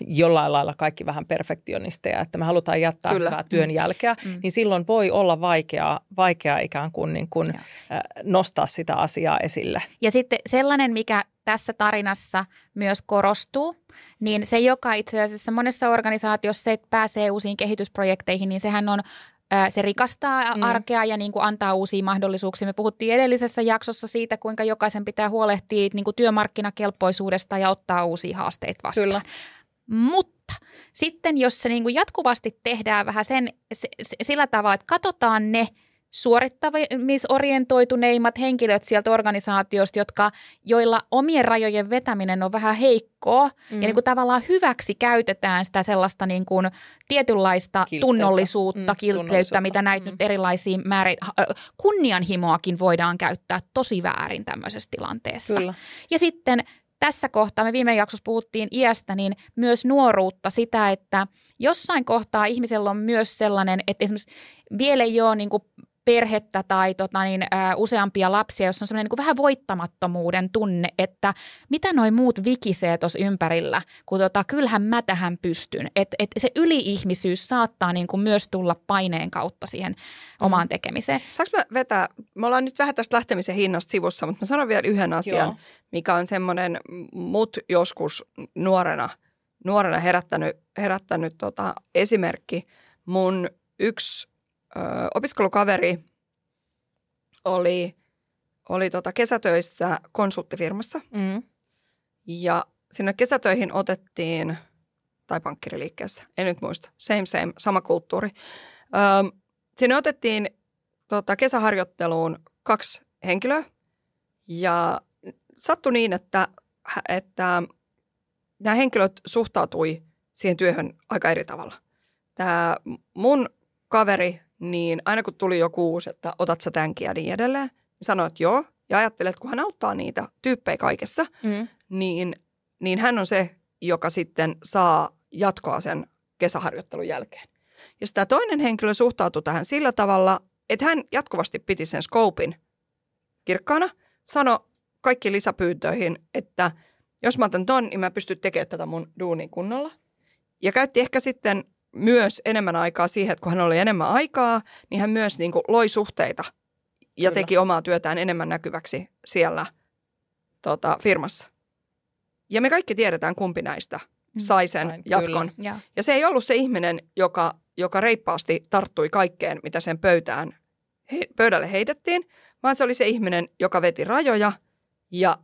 jollain lailla kaikki vähän perfektionisteja, että me halutaan jättää Kyllä. hyvää työn jälkeä, mm. niin silloin voi olla vaikeaa, vaikeaa ikään kuin, niin kuin äh, nostaa sitä asiaa esille. Ja sitten sellainen, mikä tässä tarinassa myös korostuu, niin se, joka itse asiassa monessa organisaatiossa se, että pääsee uusiin kehitysprojekteihin, niin sehän on se rikastaa mm. arkea ja niin kuin antaa uusia mahdollisuuksia. Me puhuttiin edellisessä jaksossa siitä, kuinka jokaisen pitää huolehtia niin kuin työmarkkinakelpoisuudesta ja ottaa uusia haasteita vastaan. Kyllä. Mutta sitten jos se niin kuin jatkuvasti tehdään vähän sen, sillä tavalla, että katsotaan ne – suorittamisorientoituneimmat henkilöt sieltä organisaatiosta, jotka, joilla omien rajojen vetäminen on vähän heikkoa. Mm. Ja niin kuin tavallaan hyväksi käytetään sitä sellaista niin kuin tietynlaista kiltteyttä. tunnollisuutta, mm, kiltteyttä, mitä näitä mm. nyt erilaisia määrin, kunnianhimoakin voidaan käyttää tosi väärin tämmöisessä tilanteessa. Kyllä. Ja sitten tässä kohtaa, me viime jaksossa puhuttiin iästä, niin myös nuoruutta, sitä, että jossain kohtaa ihmisellä on myös sellainen, että esimerkiksi vielä ei ole niin kuin perhettä tai tota niin, ä, useampia lapsia, jossa on semmoinen niin vähän voittamattomuuden tunne, että mitä noin muut vikisee tuossa ympärillä, kun tota, kyllähän mä tähän pystyn. Että et se yliihmisyys saattaa niin kuin myös tulla paineen kautta siihen omaan mm. tekemiseen. Saanko mä vetää, me ollaan nyt vähän tästä lähtemisen hinnasta sivussa, mutta mä sanon vielä yhden asian, Joo. mikä on semmoinen mut joskus nuorena, nuorena herättänyt, herättänyt tota esimerkki. Mun yksi ö, opiskelukaveri oli, oli tota kesätöissä konsulttifirmassa. Mm. Ja sinne kesätöihin otettiin, tai pankkiriliikkeessä, en nyt muista, same same, sama kulttuuri. Ö, sinne otettiin tota, kesäharjoitteluun kaksi henkilöä ja sattui niin, että, että nämä henkilöt suhtautui siihen työhön aika eri tavalla. Tämä mun kaveri niin aina kun tuli joku uusi, että otat sä tämänkin ja niin edelleen, niin sanoit joo. Ja ajattelet, että kun hän auttaa niitä tyyppejä kaikessa, mm. niin, niin hän on se, joka sitten saa jatkoa sen kesäharjoittelun jälkeen. Ja tämä toinen henkilö suhtautui tähän sillä tavalla, että hän jatkuvasti piti sen skoopin kirkkaana, sano kaikki lisäpyyntöihin, että jos mä otan ton, niin mä pystyn tekemään tätä mun duunin kunnolla. Ja käytti ehkä sitten myös enemmän aikaa siihen, että kun hän oli enemmän aikaa, niin hän myös niin kuin loi suhteita ja Kyllä. teki omaa työtään enemmän näkyväksi siellä tota, firmassa. Ja me kaikki tiedetään, kumpi näistä mm, sai sen Sain, jatkon. Ja. ja se ei ollut se ihminen, joka, joka reippaasti tarttui kaikkeen, mitä sen pöytään, he, pöydälle heitettiin, vaan se oli se ihminen, joka veti rajoja ja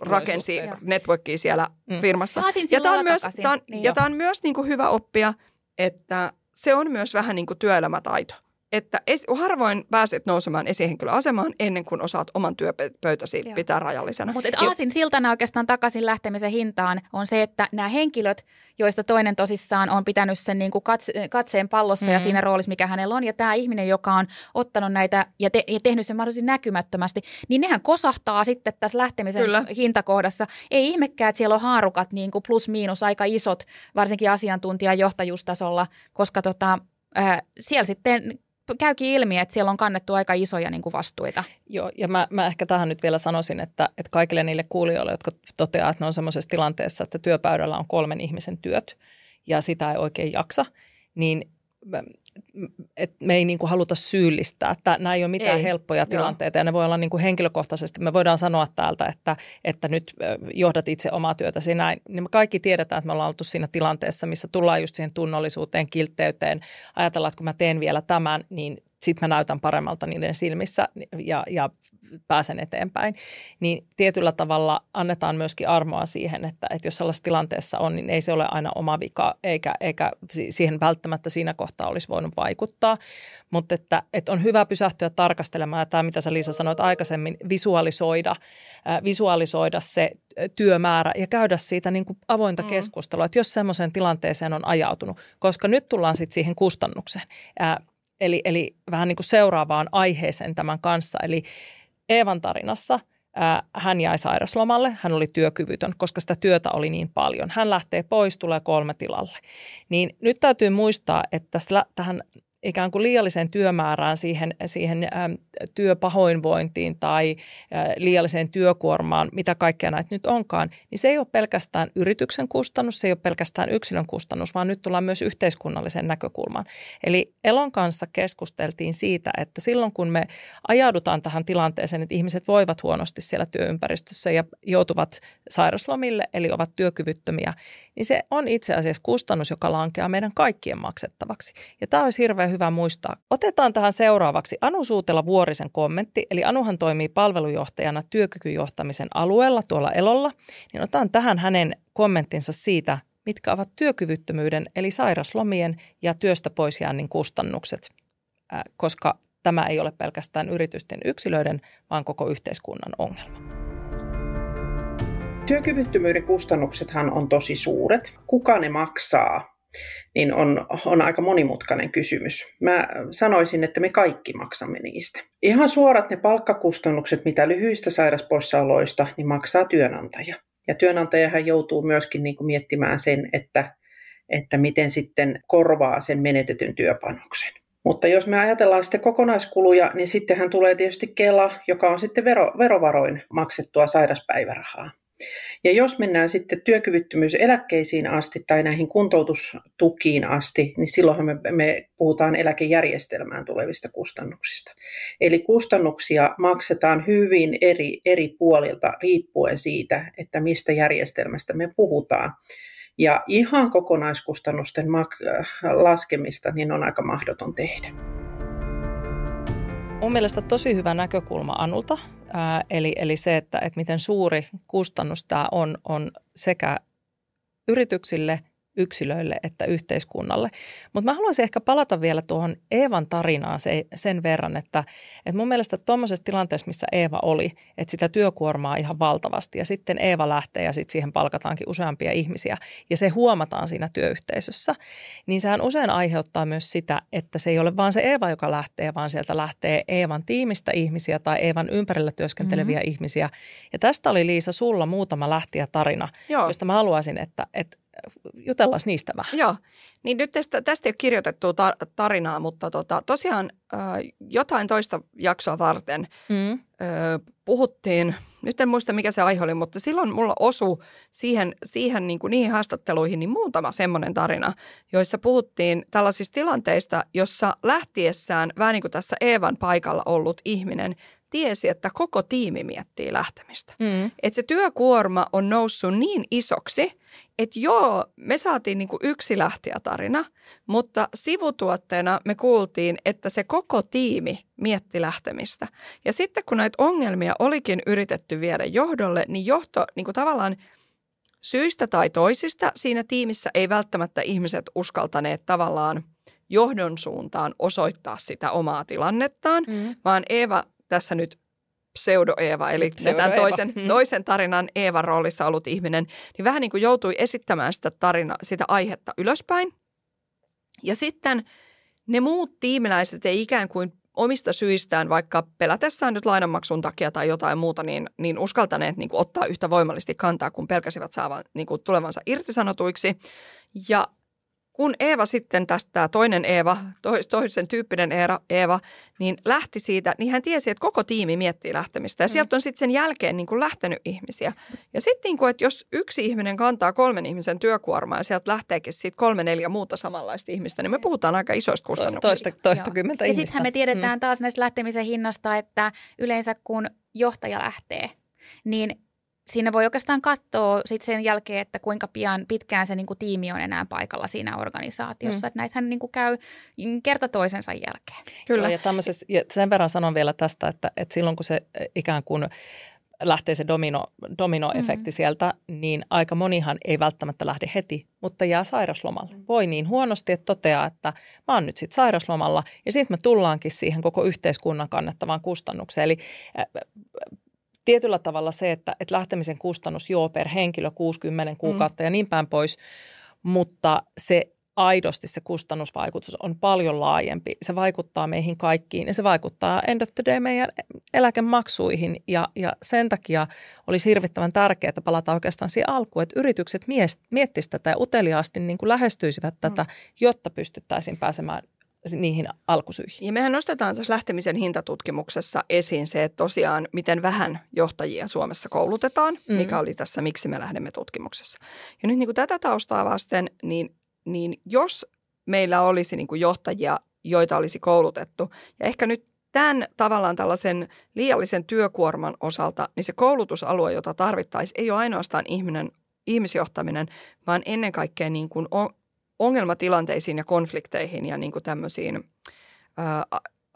rakensi networkia siellä mm. firmassa. Ja tämä on myös, tää on, niin ja tämä on myös niin kuin hyvä oppia – että se on myös vähän niin kuin työelämätaito. Että es, harvoin pääset nousemaan esihenkilöasemaan ennen kuin osaat oman työpöytäsi Joo. pitää rajallisena. Mutta aasin siltana oikeastaan takaisin lähtemisen hintaan on se, että nämä henkilöt, joista toinen tosissaan on pitänyt sen niin kuin katse, katseen pallossa mm-hmm. ja siinä roolissa, mikä hänellä on, ja tämä ihminen, joka on ottanut näitä ja, te, ja tehnyt sen mahdollisesti näkymättömästi, niin nehän kosahtaa sitten tässä lähtemisen Kyllä. hintakohdassa. Ei ihmekään, että siellä on haarukat niin kuin plus miinus aika isot, varsinkin asiantuntijan johtajuustasolla, koska tota, äh, siellä sitten käykin ilmi, että siellä on kannettu aika isoja niin kuin vastuita. Joo, ja mä, mä ehkä tähän nyt vielä sanoisin, että, että kaikille niille kuulijoille, jotka toteaa, että ne on semmoisessa tilanteessa, että työpäyrällä on kolmen ihmisen työt ja sitä ei oikein jaksa, niin et me ei niin kuin haluta syyllistää. Että nämä ei ole mitään ei. helppoja tilanteita Joo. ja ne voi olla niin kuin henkilökohtaisesti. Me voidaan sanoa täältä, että, että nyt johdat itse omaa työtäsi näin. Niin me kaikki tiedetään, että me ollaan oltu siinä tilanteessa, missä tullaan just siihen tunnollisuuteen, kiltteyteen. Ajatellaan, että kun mä teen vielä tämän, niin sitten mä näytän paremmalta niiden silmissä ja, ja pääsen eteenpäin. Niin tietyllä tavalla annetaan myöskin armoa siihen, että, että jos sellaisessa tilanteessa on, niin ei se ole aina oma vika, eikä, eikä siihen välttämättä siinä kohtaa olisi voinut vaikuttaa. Mutta että, että on hyvä pysähtyä tarkastelemaan, ja tämä mitä sä Liisa sanoit aikaisemmin, visualisoida, äh, visualisoida se työmäärä ja käydä siitä niin kuin avointa mm. keskustelua, että jos semmoiseen tilanteeseen on ajautunut, koska nyt tullaan sitten siihen kustannukseen. Äh, Eli, eli vähän niin kuin seuraavaan aiheeseen tämän kanssa. Eli Eevan tarinassa ää, hän jäi sairaslomalle, hän oli työkyvytön, koska sitä työtä oli niin paljon. Hän lähtee pois, tulee kolme tilalle. Niin nyt täytyy muistaa, että tähän ikään kuin liialliseen työmäärään, siihen, siihen ä, työpahoinvointiin tai ä, liialliseen työkuormaan, mitä kaikkea näitä nyt onkaan, niin se ei ole pelkästään yrityksen kustannus, se ei ole pelkästään yksilön kustannus, vaan nyt tullaan myös yhteiskunnallisen näkökulmaan. Eli Elon kanssa keskusteltiin siitä, että silloin kun me ajaudutaan tähän tilanteeseen, että ihmiset voivat huonosti siellä työympäristössä ja joutuvat sairaslomille, eli ovat työkyvyttömiä, niin se on itse asiassa kustannus, joka lankeaa meidän kaikkien maksettavaksi. Ja tämä olisi hirveän hyvä muistaa. Otetaan tähän seuraavaksi Anu Suutela Vuorisen kommentti, eli Anuhan toimii palvelujohtajana työkykyjohtamisen alueella tuolla Elolla, niin otan tähän hänen kommenttinsa siitä, mitkä ovat työkyvyttömyyden eli sairaslomien ja työstä poisjäännin kustannukset, koska tämä ei ole pelkästään yritysten yksilöiden, vaan koko yhteiskunnan ongelma. Työkyvyttömyyden kustannuksethan on tosi suuret. Kuka ne maksaa? Niin on, on aika monimutkainen kysymys. Mä sanoisin, että me kaikki maksamme niistä. Ihan suorat ne palkkakustannukset, mitä lyhyistä sairauspoissaoloista, niin maksaa työnantaja. Ja työnantajahan joutuu myöskin niin kuin miettimään sen, että, että miten sitten korvaa sen menetetyn työpanoksen. Mutta jos me ajatellaan sitten kokonaiskuluja, niin sittenhän tulee tietysti Kela, joka on sitten vero, verovaroin maksettua sairaspäivärahaa. Ja jos mennään sitten työkyvyttömyyseläkkeisiin asti tai näihin kuntoutustukiin asti, niin silloinhan me, me puhutaan eläkejärjestelmään tulevista kustannuksista. Eli kustannuksia maksetaan hyvin eri, eri puolilta riippuen siitä, että mistä järjestelmästä me puhutaan. Ja ihan kokonaiskustannusten laskemista niin on aika mahdoton tehdä. Mun mielestä tosi hyvä näkökulma Anulta, ää, eli, eli se, että, että miten suuri kustannus tämä on, on sekä yrityksille yksilöille että yhteiskunnalle. Mutta mä haluaisin ehkä palata vielä tuohon Eevan tarinaan se, sen verran, että, että mun mielestä tuommoisessa tilanteessa, missä Eeva oli, että sitä työkuormaa ihan valtavasti ja sitten Eeva lähtee ja sitten siihen palkataankin useampia ihmisiä ja se huomataan siinä työyhteisössä, niin sehän usein aiheuttaa myös sitä, että se ei ole vaan se Eeva, joka lähtee, vaan sieltä lähtee Eevan tiimistä ihmisiä tai Eevan ympärillä työskenteleviä mm-hmm. ihmisiä. Ja tästä oli Liisa sulla muutama lähtiä tarina, Joo. josta mä haluaisin, että, että jutellaan niistä vähän. Joo, niin nyt tästä, tästä ei ole kirjoitettua tarinaa, mutta tota, tosiaan äh, jotain toista jaksoa varten mm. äh, puhuttiin, nyt en muista mikä se aihe oli, mutta silloin mulla osu siihen, siihen niin kuin niihin haastatteluihin niin muutama semmoinen tarina, joissa puhuttiin tällaisista tilanteista, jossa lähtiessään vähän niin kuin tässä Eevan paikalla ollut ihminen tiesi, että koko tiimi miettii lähtemistä. Mm. Että se työkuorma on noussut niin isoksi, että joo, me saatiin niinku yksi lähtijätarina, mutta sivutuotteena me kuultiin, että se koko tiimi mietti lähtemistä. Ja sitten kun näitä ongelmia olikin yritetty viedä johdolle, niin johto niinku tavallaan syistä tai toisista siinä tiimissä ei välttämättä ihmiset uskaltaneet tavallaan johdon suuntaan osoittaa sitä omaa tilannettaan, mm. vaan Eeva tässä nyt pseudo-Eeva, eli tämän toisen, hmm. toisen tarinan Eevan roolissa ollut ihminen, niin vähän niin kuin joutui esittämään sitä, tarina, sitä aihetta ylöspäin. Ja sitten ne muut tiimiläiset ei ikään kuin omista syistään, vaikka pelätessään nyt lainanmaksun takia tai jotain muuta, niin, niin uskaltaneet niin kuin ottaa yhtä voimallisesti kantaa, kun pelkäsivät saavan niin kuin tulevansa irtisanotuiksi. Ja kun Eeva sitten tästä, toinen Eeva, toisen tyyppinen Eeva, Eeva, niin lähti siitä, niin hän tiesi, että koko tiimi miettii lähtemistä. Ja mm. sieltä on sitten sen jälkeen niin kuin lähtenyt ihmisiä. Ja sitten, niin kuin, että jos yksi ihminen kantaa kolmen ihmisen työkuormaa ja sieltä lähteekin sitten kolme, neljä muuta samanlaista ihmistä, niin me puhutaan aika isoista kustannuksista. Toista, toista kymmentä ihmistä. Ja sittenhän me tiedetään mm. taas näistä lähtemisen hinnasta, että yleensä kun johtaja lähtee, niin siinä voi oikeastaan katsoa sit sen jälkeen, että kuinka pian pitkään se niin kuin, tiimi on enää paikalla siinä organisaatiossa. Mm. Että näitähän niin kuin, käy kerta toisensa jälkeen. Kyllä. Ja, ja sen verran sanon vielä tästä, että, että silloin kun se ikään kuin lähtee se domino, dominoefekti mm-hmm. sieltä, niin aika monihan ei välttämättä lähde heti, mutta jää sairauslomalle. Mm. Voi niin huonosti, että toteaa, että mä oon nyt sitten sairaslomalla ja sitten me tullaankin siihen koko yhteiskunnan kannettavaan kustannukseen. Eli tietyllä tavalla se, että, että lähtemisen kustannus joo per henkilö 60 kuukautta mm. ja niin päin pois, mutta se aidosti se kustannusvaikutus on paljon laajempi. Se vaikuttaa meihin kaikkiin ja se vaikuttaa end of the day meidän eläkemaksuihin ja, ja sen takia olisi hirvittävän tärkeää, että palataan oikeastaan siihen alkuun, että yritykset miettisivät tätä ja uteliaasti niin kuin lähestyisivät tätä, mm. jotta pystyttäisiin pääsemään niihin alkusyihin. Ja mehän nostetaan tässä lähtemisen hintatutkimuksessa esiin se, että tosiaan miten vähän johtajia Suomessa koulutetaan, mm. mikä oli tässä Miksi me lähdemme tutkimuksessa. Ja nyt niin kuin tätä taustaa vasten, niin, niin jos meillä olisi niin kuin johtajia, joita olisi koulutettu, ja ehkä nyt tämän tavallaan tällaisen liiallisen työkuorman osalta, niin se koulutusalue, jota tarvittaisiin, ei ole ainoastaan ihminen, ihmisjohtaminen, vaan ennen kaikkea niin kuin ongelmatilanteisiin ja konflikteihin ja niin kuin tämmöisiin ää,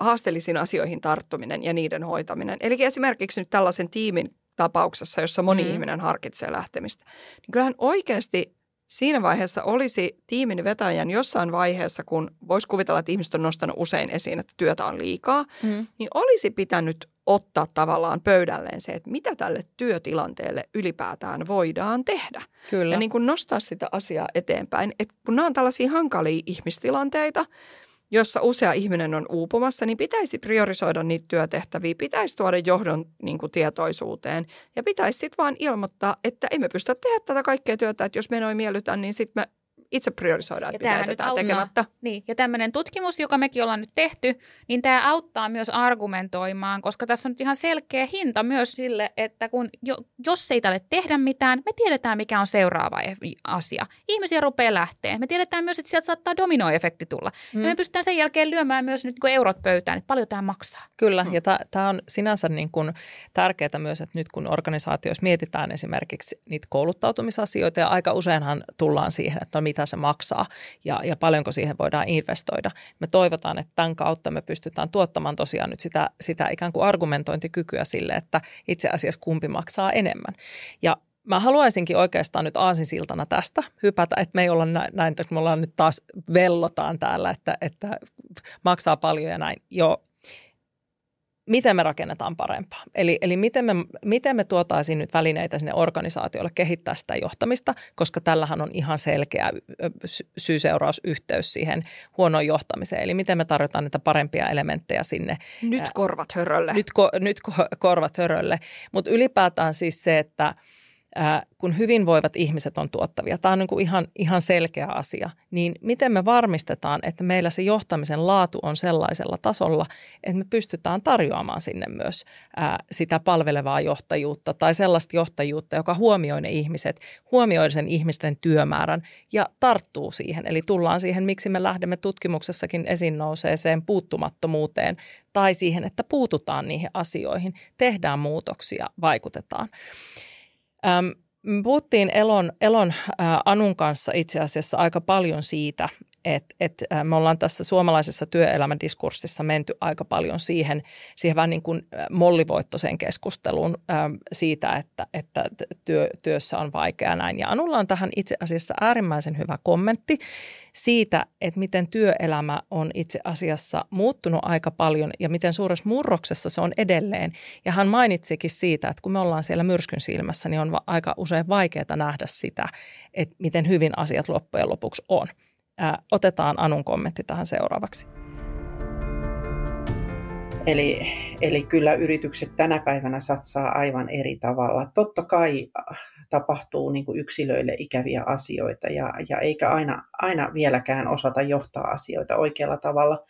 haasteellisiin asioihin tarttuminen ja niiden hoitaminen. Eli esimerkiksi nyt tällaisen tiimin tapauksessa, jossa moni mm. ihminen harkitsee lähtemistä, niin kyllähän oikeasti siinä vaiheessa olisi tiimin vetäjän jossain vaiheessa, kun voisi kuvitella, että ihmiset on nostanut usein esiin, että työtä on liikaa, mm. niin olisi pitänyt ottaa tavallaan pöydälleen se, että mitä tälle työtilanteelle ylipäätään voidaan tehdä. Kyllä. Ja niin kuin nostaa sitä asiaa eteenpäin. Että kun nämä on tällaisia hankalia ihmistilanteita, jossa usea ihminen on uupumassa, niin pitäisi priorisoida niitä työtehtäviä, pitäisi tuoda johdon niin kuin, tietoisuuteen. Ja pitäisi sitten vaan ilmoittaa, että emme pysty tehdä tätä kaikkea työtä, että jos me noin miellytään, niin sitten me itse priorisoidaan, että mitä jätetään tekemättä. Niin, ja tämmöinen tutkimus, joka mekin ollaan nyt tehty, niin tämä auttaa myös argumentoimaan, koska tässä on nyt ihan selkeä hinta myös sille, että kun jo, jos ei tälle tehdä mitään, me tiedetään, mikä on seuraava e- asia. Ihmisiä rupeaa lähteä. Me tiedetään myös, että sieltä saattaa dominoefekti tulla. Mm. Ja me pystytään sen jälkeen lyömään myös nyt kun eurot pöytään, että paljon tämä maksaa. Kyllä, mm. ja tämä on sinänsä niin kuin tärkeää myös, että nyt kun organisaatioissa mietitään esimerkiksi niitä kouluttautumisasioita, ja aika useinhan tullaan siihen, että no mitä mitä se maksaa ja, ja paljonko siihen voidaan investoida. Me toivotaan, että tämän kautta me pystytään tuottamaan tosiaan nyt sitä, sitä ikään kuin argumentointikykyä sille, että itse asiassa kumpi maksaa enemmän. Ja Mä haluaisinkin oikeastaan nyt aasinsiltana tästä hypätä, että me ei olla näin, että me ollaan nyt taas vellotaan täällä, että, että maksaa paljon ja näin. Joo, miten me rakennetaan parempaa. Eli, eli miten, me, miten me tuotaisiin nyt välineitä sinne organisaatiolle kehittää sitä johtamista, koska tällähän on ihan selkeä syy-seurausyhteys siihen huonoon johtamiseen. Eli miten me tarjotaan niitä parempia elementtejä sinne. Nyt korvat hörölle. Nyt, ko, nyt korvat hörölle. Mutta ylipäätään siis se, että – kun hyvinvoivat ihmiset on tuottavia, tämä on niin kuin ihan, ihan selkeä asia, niin miten me varmistetaan, että meillä se johtamisen laatu on sellaisella tasolla, että me pystytään tarjoamaan sinne myös ää, sitä palvelevaa johtajuutta tai sellaista johtajuutta, joka huomioi ne ihmiset, huomioi sen ihmisten työmäärän ja tarttuu siihen. Eli tullaan siihen, miksi me lähdemme tutkimuksessakin esiin nouseeseen puuttumattomuuteen tai siihen, että puututaan niihin asioihin, tehdään muutoksia, vaikutetaan. Ähm, puhuttiin Elon, Elon äh, Anun kanssa itse asiassa aika paljon siitä, että et, me ollaan tässä suomalaisessa työelämän-diskurssissa menty aika paljon siihen, siihen vähän niin kuin mollivoittoiseen keskusteluun ähm, siitä, että, että työ, työssä on vaikea näin. Ja Anulla on tähän itse asiassa äärimmäisen hyvä kommentti siitä, että miten työelämä on itse asiassa muuttunut aika paljon ja miten suuressa murroksessa se on edelleen. Ja hän mainitsikin siitä, että kun me ollaan siellä myrskyn silmässä, niin on aika usein vaikeaa nähdä sitä, että miten hyvin asiat loppujen lopuksi on. Otetaan Anun kommentti tähän seuraavaksi. Eli, eli kyllä yritykset tänä päivänä satsaa aivan eri tavalla. Totta kai äh, tapahtuu niin kuin yksilöille ikäviä asioita ja, ja eikä aina, aina vieläkään osata johtaa asioita oikealla tavalla.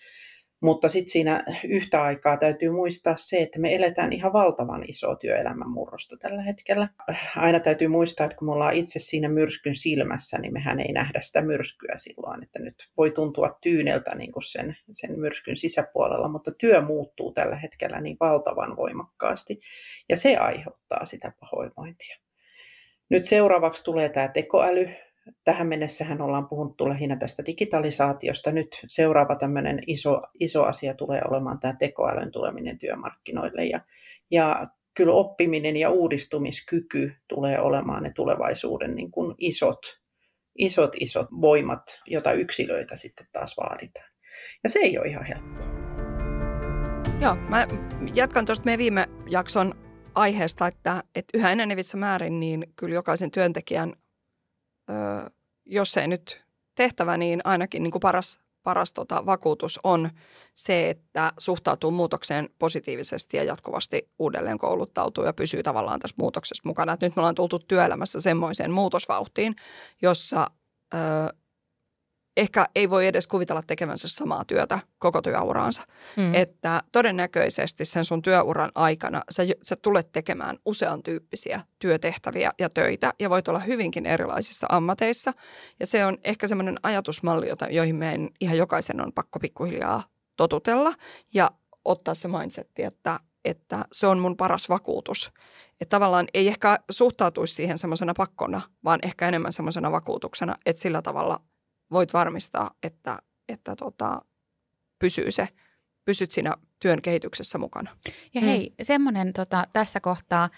Mutta sitten siinä yhtä aikaa täytyy muistaa se, että me eletään ihan valtavan isoa työelämän murrosta tällä hetkellä. Aina täytyy muistaa, että kun me ollaan itse siinä myrskyn silmässä, niin mehän ei nähdä sitä myrskyä silloin. Että nyt voi tuntua tyyneltä niin kuin sen, sen myrskyn sisäpuolella, mutta työ muuttuu tällä hetkellä niin valtavan voimakkaasti. Ja se aiheuttaa sitä pahoinvointia. Nyt seuraavaksi tulee tämä tekoäly, tähän mennessähän ollaan puhuttu lähinnä tästä digitalisaatiosta. Nyt seuraava tämmöinen iso, iso asia tulee olemaan tämä tekoälyn tuleminen työmarkkinoille. Ja, ja kyllä oppiminen ja uudistumiskyky tulee olemaan ne tulevaisuuden niin kuin isot, isot, isot voimat, joita yksilöitä sitten taas vaaditaan. Ja se ei ole ihan helppoa. Joo, mä jatkan tuosta meidän viime jakson aiheesta, että, että yhä enenevissä määrin niin kyllä jokaisen työntekijän jos ei nyt tehtävä, niin ainakin niin kuin paras, paras tota, vakuutus on se, että suhtautuu muutokseen positiivisesti ja jatkuvasti uudelleen kouluttautuu ja pysyy tavallaan tässä muutoksessa mukana. Et nyt me ollaan tultu työelämässä semmoiseen muutosvauhtiin, jossa ö, ehkä ei voi edes kuvitella tekevänsä samaa työtä koko työuraansa. Mm. Että todennäköisesti sen sun työuran aikana sä, sä tulet tekemään usean tyyppisiä työtehtäviä ja töitä ja voit olla hyvinkin erilaisissa ammateissa. Ja se on ehkä semmoinen ajatusmalli, jota, joihin meidän ihan jokaisen on pakko pikkuhiljaa totutella ja ottaa se mindsetti, että, että se on mun paras vakuutus. Että tavallaan ei ehkä suhtautuisi siihen semmoisena pakkona, vaan ehkä enemmän semmoisena vakuutuksena, että sillä tavalla – voit varmistaa, että, että tota, pysyy se, pysyt siinä työn kehityksessä mukana. Ja hei, mm. semmoinen tota, tässä kohtaa,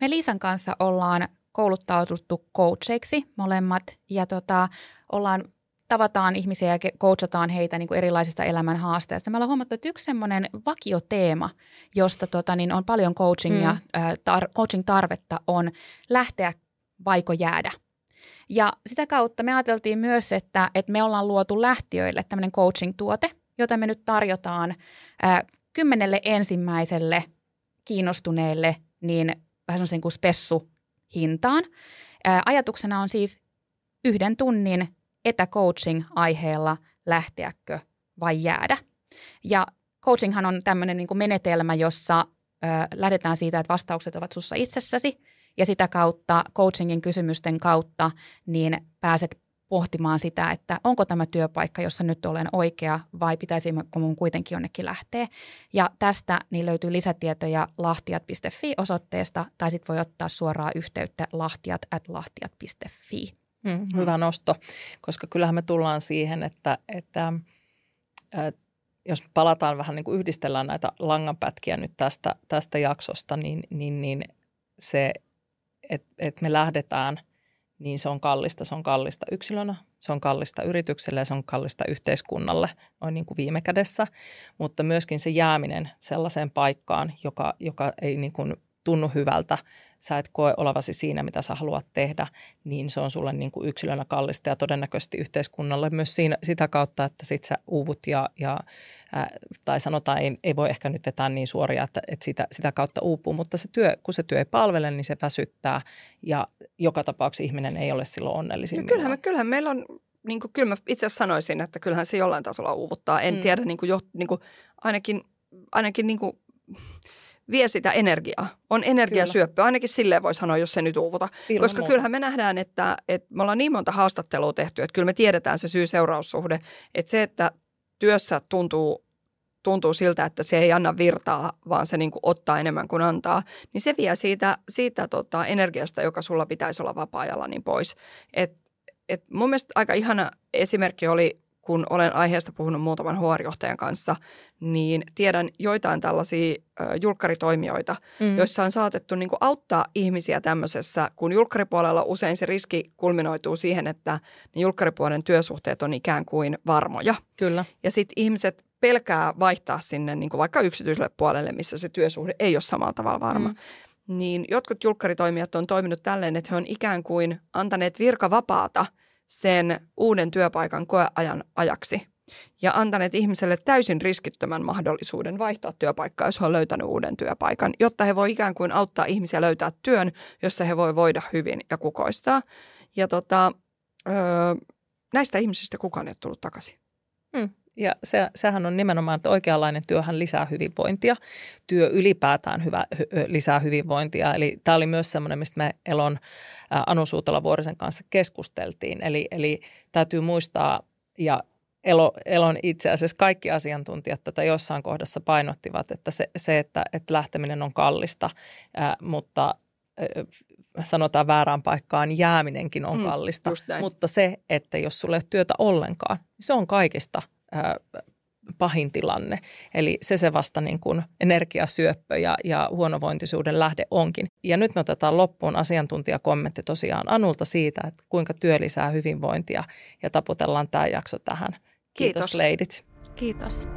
me Liisan kanssa ollaan kouluttauduttu coacheiksi molemmat ja tota, ollaan tavataan ihmisiä ja coachataan heitä niin kuin erilaisista elämän haasteista. Me ollaan huomattu, että yksi semmoinen vakioteema, josta tota, niin on paljon coachingia, mm. äh, tar- coaching-tarvetta, on lähteä vaiko jäädä – ja sitä kautta me ajateltiin myös, että, että me ollaan luotu lähtiöille tämmöinen coaching-tuote, jota me nyt tarjotaan ää, kymmenelle ensimmäiselle kiinnostuneelle niin vähän semmoisen kuin spessu hintaan. Ää, ajatuksena on siis yhden tunnin etäcoaching-aiheella lähteäkö vai jäädä. Ja coachinghan on tämmöinen niin kuin menetelmä, jossa ö, lähdetään siitä, että vastaukset ovat sussa itsessäsi ja sitä kautta coachingin kysymysten kautta niin pääset pohtimaan sitä, että onko tämä työpaikka, jossa nyt olen oikea vai pitäisikö mun kuitenkin jonnekin lähteä. Ja tästä niin löytyy lisätietoja lahtiat.fi osoitteesta tai sitten voi ottaa suoraan yhteyttä lahtiat at lahtiat.fi. Mm, hyvä nosto, koska kyllähän me tullaan siihen, että, että äh, jos palataan vähän niin kuin yhdistellään näitä langanpätkiä nyt tästä, tästä jaksosta, niin, niin, niin se että et me lähdetään, niin se on kallista. Se on kallista yksilönä, se on kallista yritykselle ja se on kallista yhteiskunnalle noin niin kuin viime kädessä. Mutta myöskin se jääminen sellaiseen paikkaan, joka, joka ei niin kuin tunnu hyvältä, sä et koe olevasi siinä, mitä sä haluat tehdä, niin se on sulle niin kuin yksilönä kallista ja todennäköisesti yhteiskunnalle myös siinä, sitä kautta, että sit sä uuvut ja, ja ää, tai sanotaan, ei, ei voi ehkä nyt vetää niin suoria, että, että sitä, sitä kautta uupuu, mutta se työ, kun se työ ei palvele, niin se väsyttää ja joka tapauksessa ihminen ei ole silloin onnellisin. No kyllähän, me, kyllähän meillä on niin kuin, kyllä mä itse asiassa sanoisin, että kyllähän se jollain tasolla uuvuttaa. En mm. tiedä, niin kuin, jo, niin kuin, ainakin, ainakin niin kuin, vie sitä energiaa. On energiasyöppö, ainakin silleen voi sanoa, jos se nyt uuvuta. Ilman Koska muuta. kyllähän me nähdään, että, että me ollaan niin monta haastattelua tehty, että kyllä me tiedetään se syy-seuraussuhde. Että se, että työssä tuntuu, tuntuu siltä, että se ei anna virtaa, vaan se niin kuin ottaa enemmän kuin antaa, niin se vie siitä, siitä tota energiasta, joka sulla pitäisi olla vapaa-ajalla, niin pois. Et, et mun mielestä aika ihana esimerkki oli kun olen aiheesta puhunut muutaman huorijohtajan kanssa, niin tiedän joitain tällaisia julkkaritoimijoita, mm. joissa on saatettu niin kuin auttaa ihmisiä tämmöisessä, kun julkkaripuolella usein se riski kulminoituu siihen, että ne julkkaripuolen työsuhteet on ikään kuin varmoja. Kyllä. Ja sitten ihmiset pelkää vaihtaa sinne niin kuin vaikka yksityiselle puolelle, missä se työsuhde ei ole samalla tavalla varma. Mm. Niin jotkut julkkaritoimijat on toiminut tälleen, että he on ikään kuin antaneet virkavapaata – sen uuden työpaikan koeajan ajaksi ja antaneet ihmiselle täysin riskittömän mahdollisuuden vaihtaa työpaikkaa, jos he on löytänyt uuden työpaikan, jotta he voi ikään kuin auttaa ihmisiä löytää työn, jossa he voi voida hyvin ja kukoistaa. Ja tota, öö, näistä ihmisistä kukaan ei ole tullut takaisin. Hmm. Ja se, sehän on nimenomaan, että oikeanlainen työhän lisää hyvinvointia. Työ ylipäätään hyvä, hy, lisää hyvinvointia. Eli tämä oli myös semmoinen, mistä me Elon Anu Suutala-Vuorisen kanssa keskusteltiin. Eli, eli täytyy muistaa, ja Elo, Elon itse asiassa kaikki asiantuntijat tätä jossain kohdassa painottivat, että se, se että, että lähteminen on kallista, ää, mutta sanotaan väärään paikkaan jääminenkin on mm, kallista. Mutta se, että jos sulle ei ole työtä ollenkaan, niin se on kaikista – pahin tilanne. Eli se se vasta niin kuin energiasyöppö ja, ja huonovointisuuden lähde onkin. Ja nyt me otetaan loppuun asiantuntijakommentti tosiaan Anulta siitä, että kuinka työ lisää hyvinvointia ja taputellaan tämä jakso tähän. Kiitos, Kiitos. leidit. Kiitos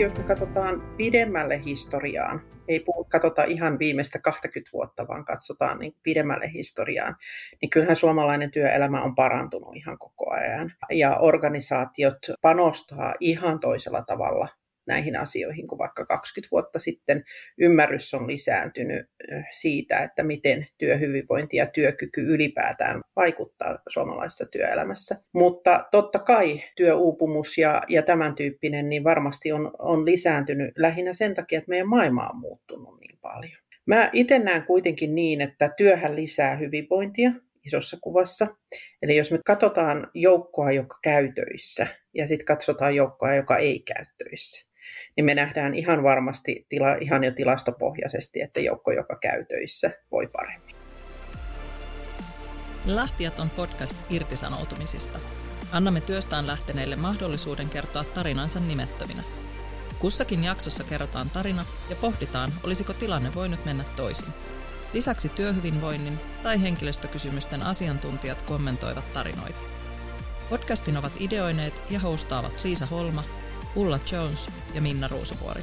jos me katsotaan pidemmälle historiaan, ei puhu, katsota ihan viimeistä 20 vuotta, vaan katsotaan niin pidemmälle historiaan, niin kyllähän suomalainen työelämä on parantunut ihan koko ajan. Ja organisaatiot panostaa ihan toisella tavalla näihin asioihin kuin vaikka 20 vuotta sitten. Ymmärrys on lisääntynyt siitä, että miten työhyvinvointi ja työkyky ylipäätään vaikuttaa suomalaisessa työelämässä. Mutta totta kai työuupumus ja, ja tämän tyyppinen niin varmasti on, on lisääntynyt lähinnä sen takia, että meidän maailma on muuttunut niin paljon. Mä itse näen kuitenkin niin, että työhän lisää hyvinvointia isossa kuvassa. Eli jos me katsotaan joukkoa, joka käy töissä, ja sitten katsotaan joukkoa, joka ei käy töissä, niin me nähdään ihan varmasti tila, ihan jo tilastopohjaisesti, että joukko, joka käy töissä, voi paremmin. Lähtijät on podcast irtisanoutumisista. Annamme työstään lähteneille mahdollisuuden kertoa tarinansa nimettöminä. Kussakin jaksossa kerrotaan tarina ja pohditaan, olisiko tilanne voinut mennä toisin. Lisäksi työhyvinvoinnin tai henkilöstökysymysten asiantuntijat kommentoivat tarinoita. Podcastin ovat ideoineet ja hostaavat Liisa Holma, Ulla Jones ja Minna Ruusuvuori.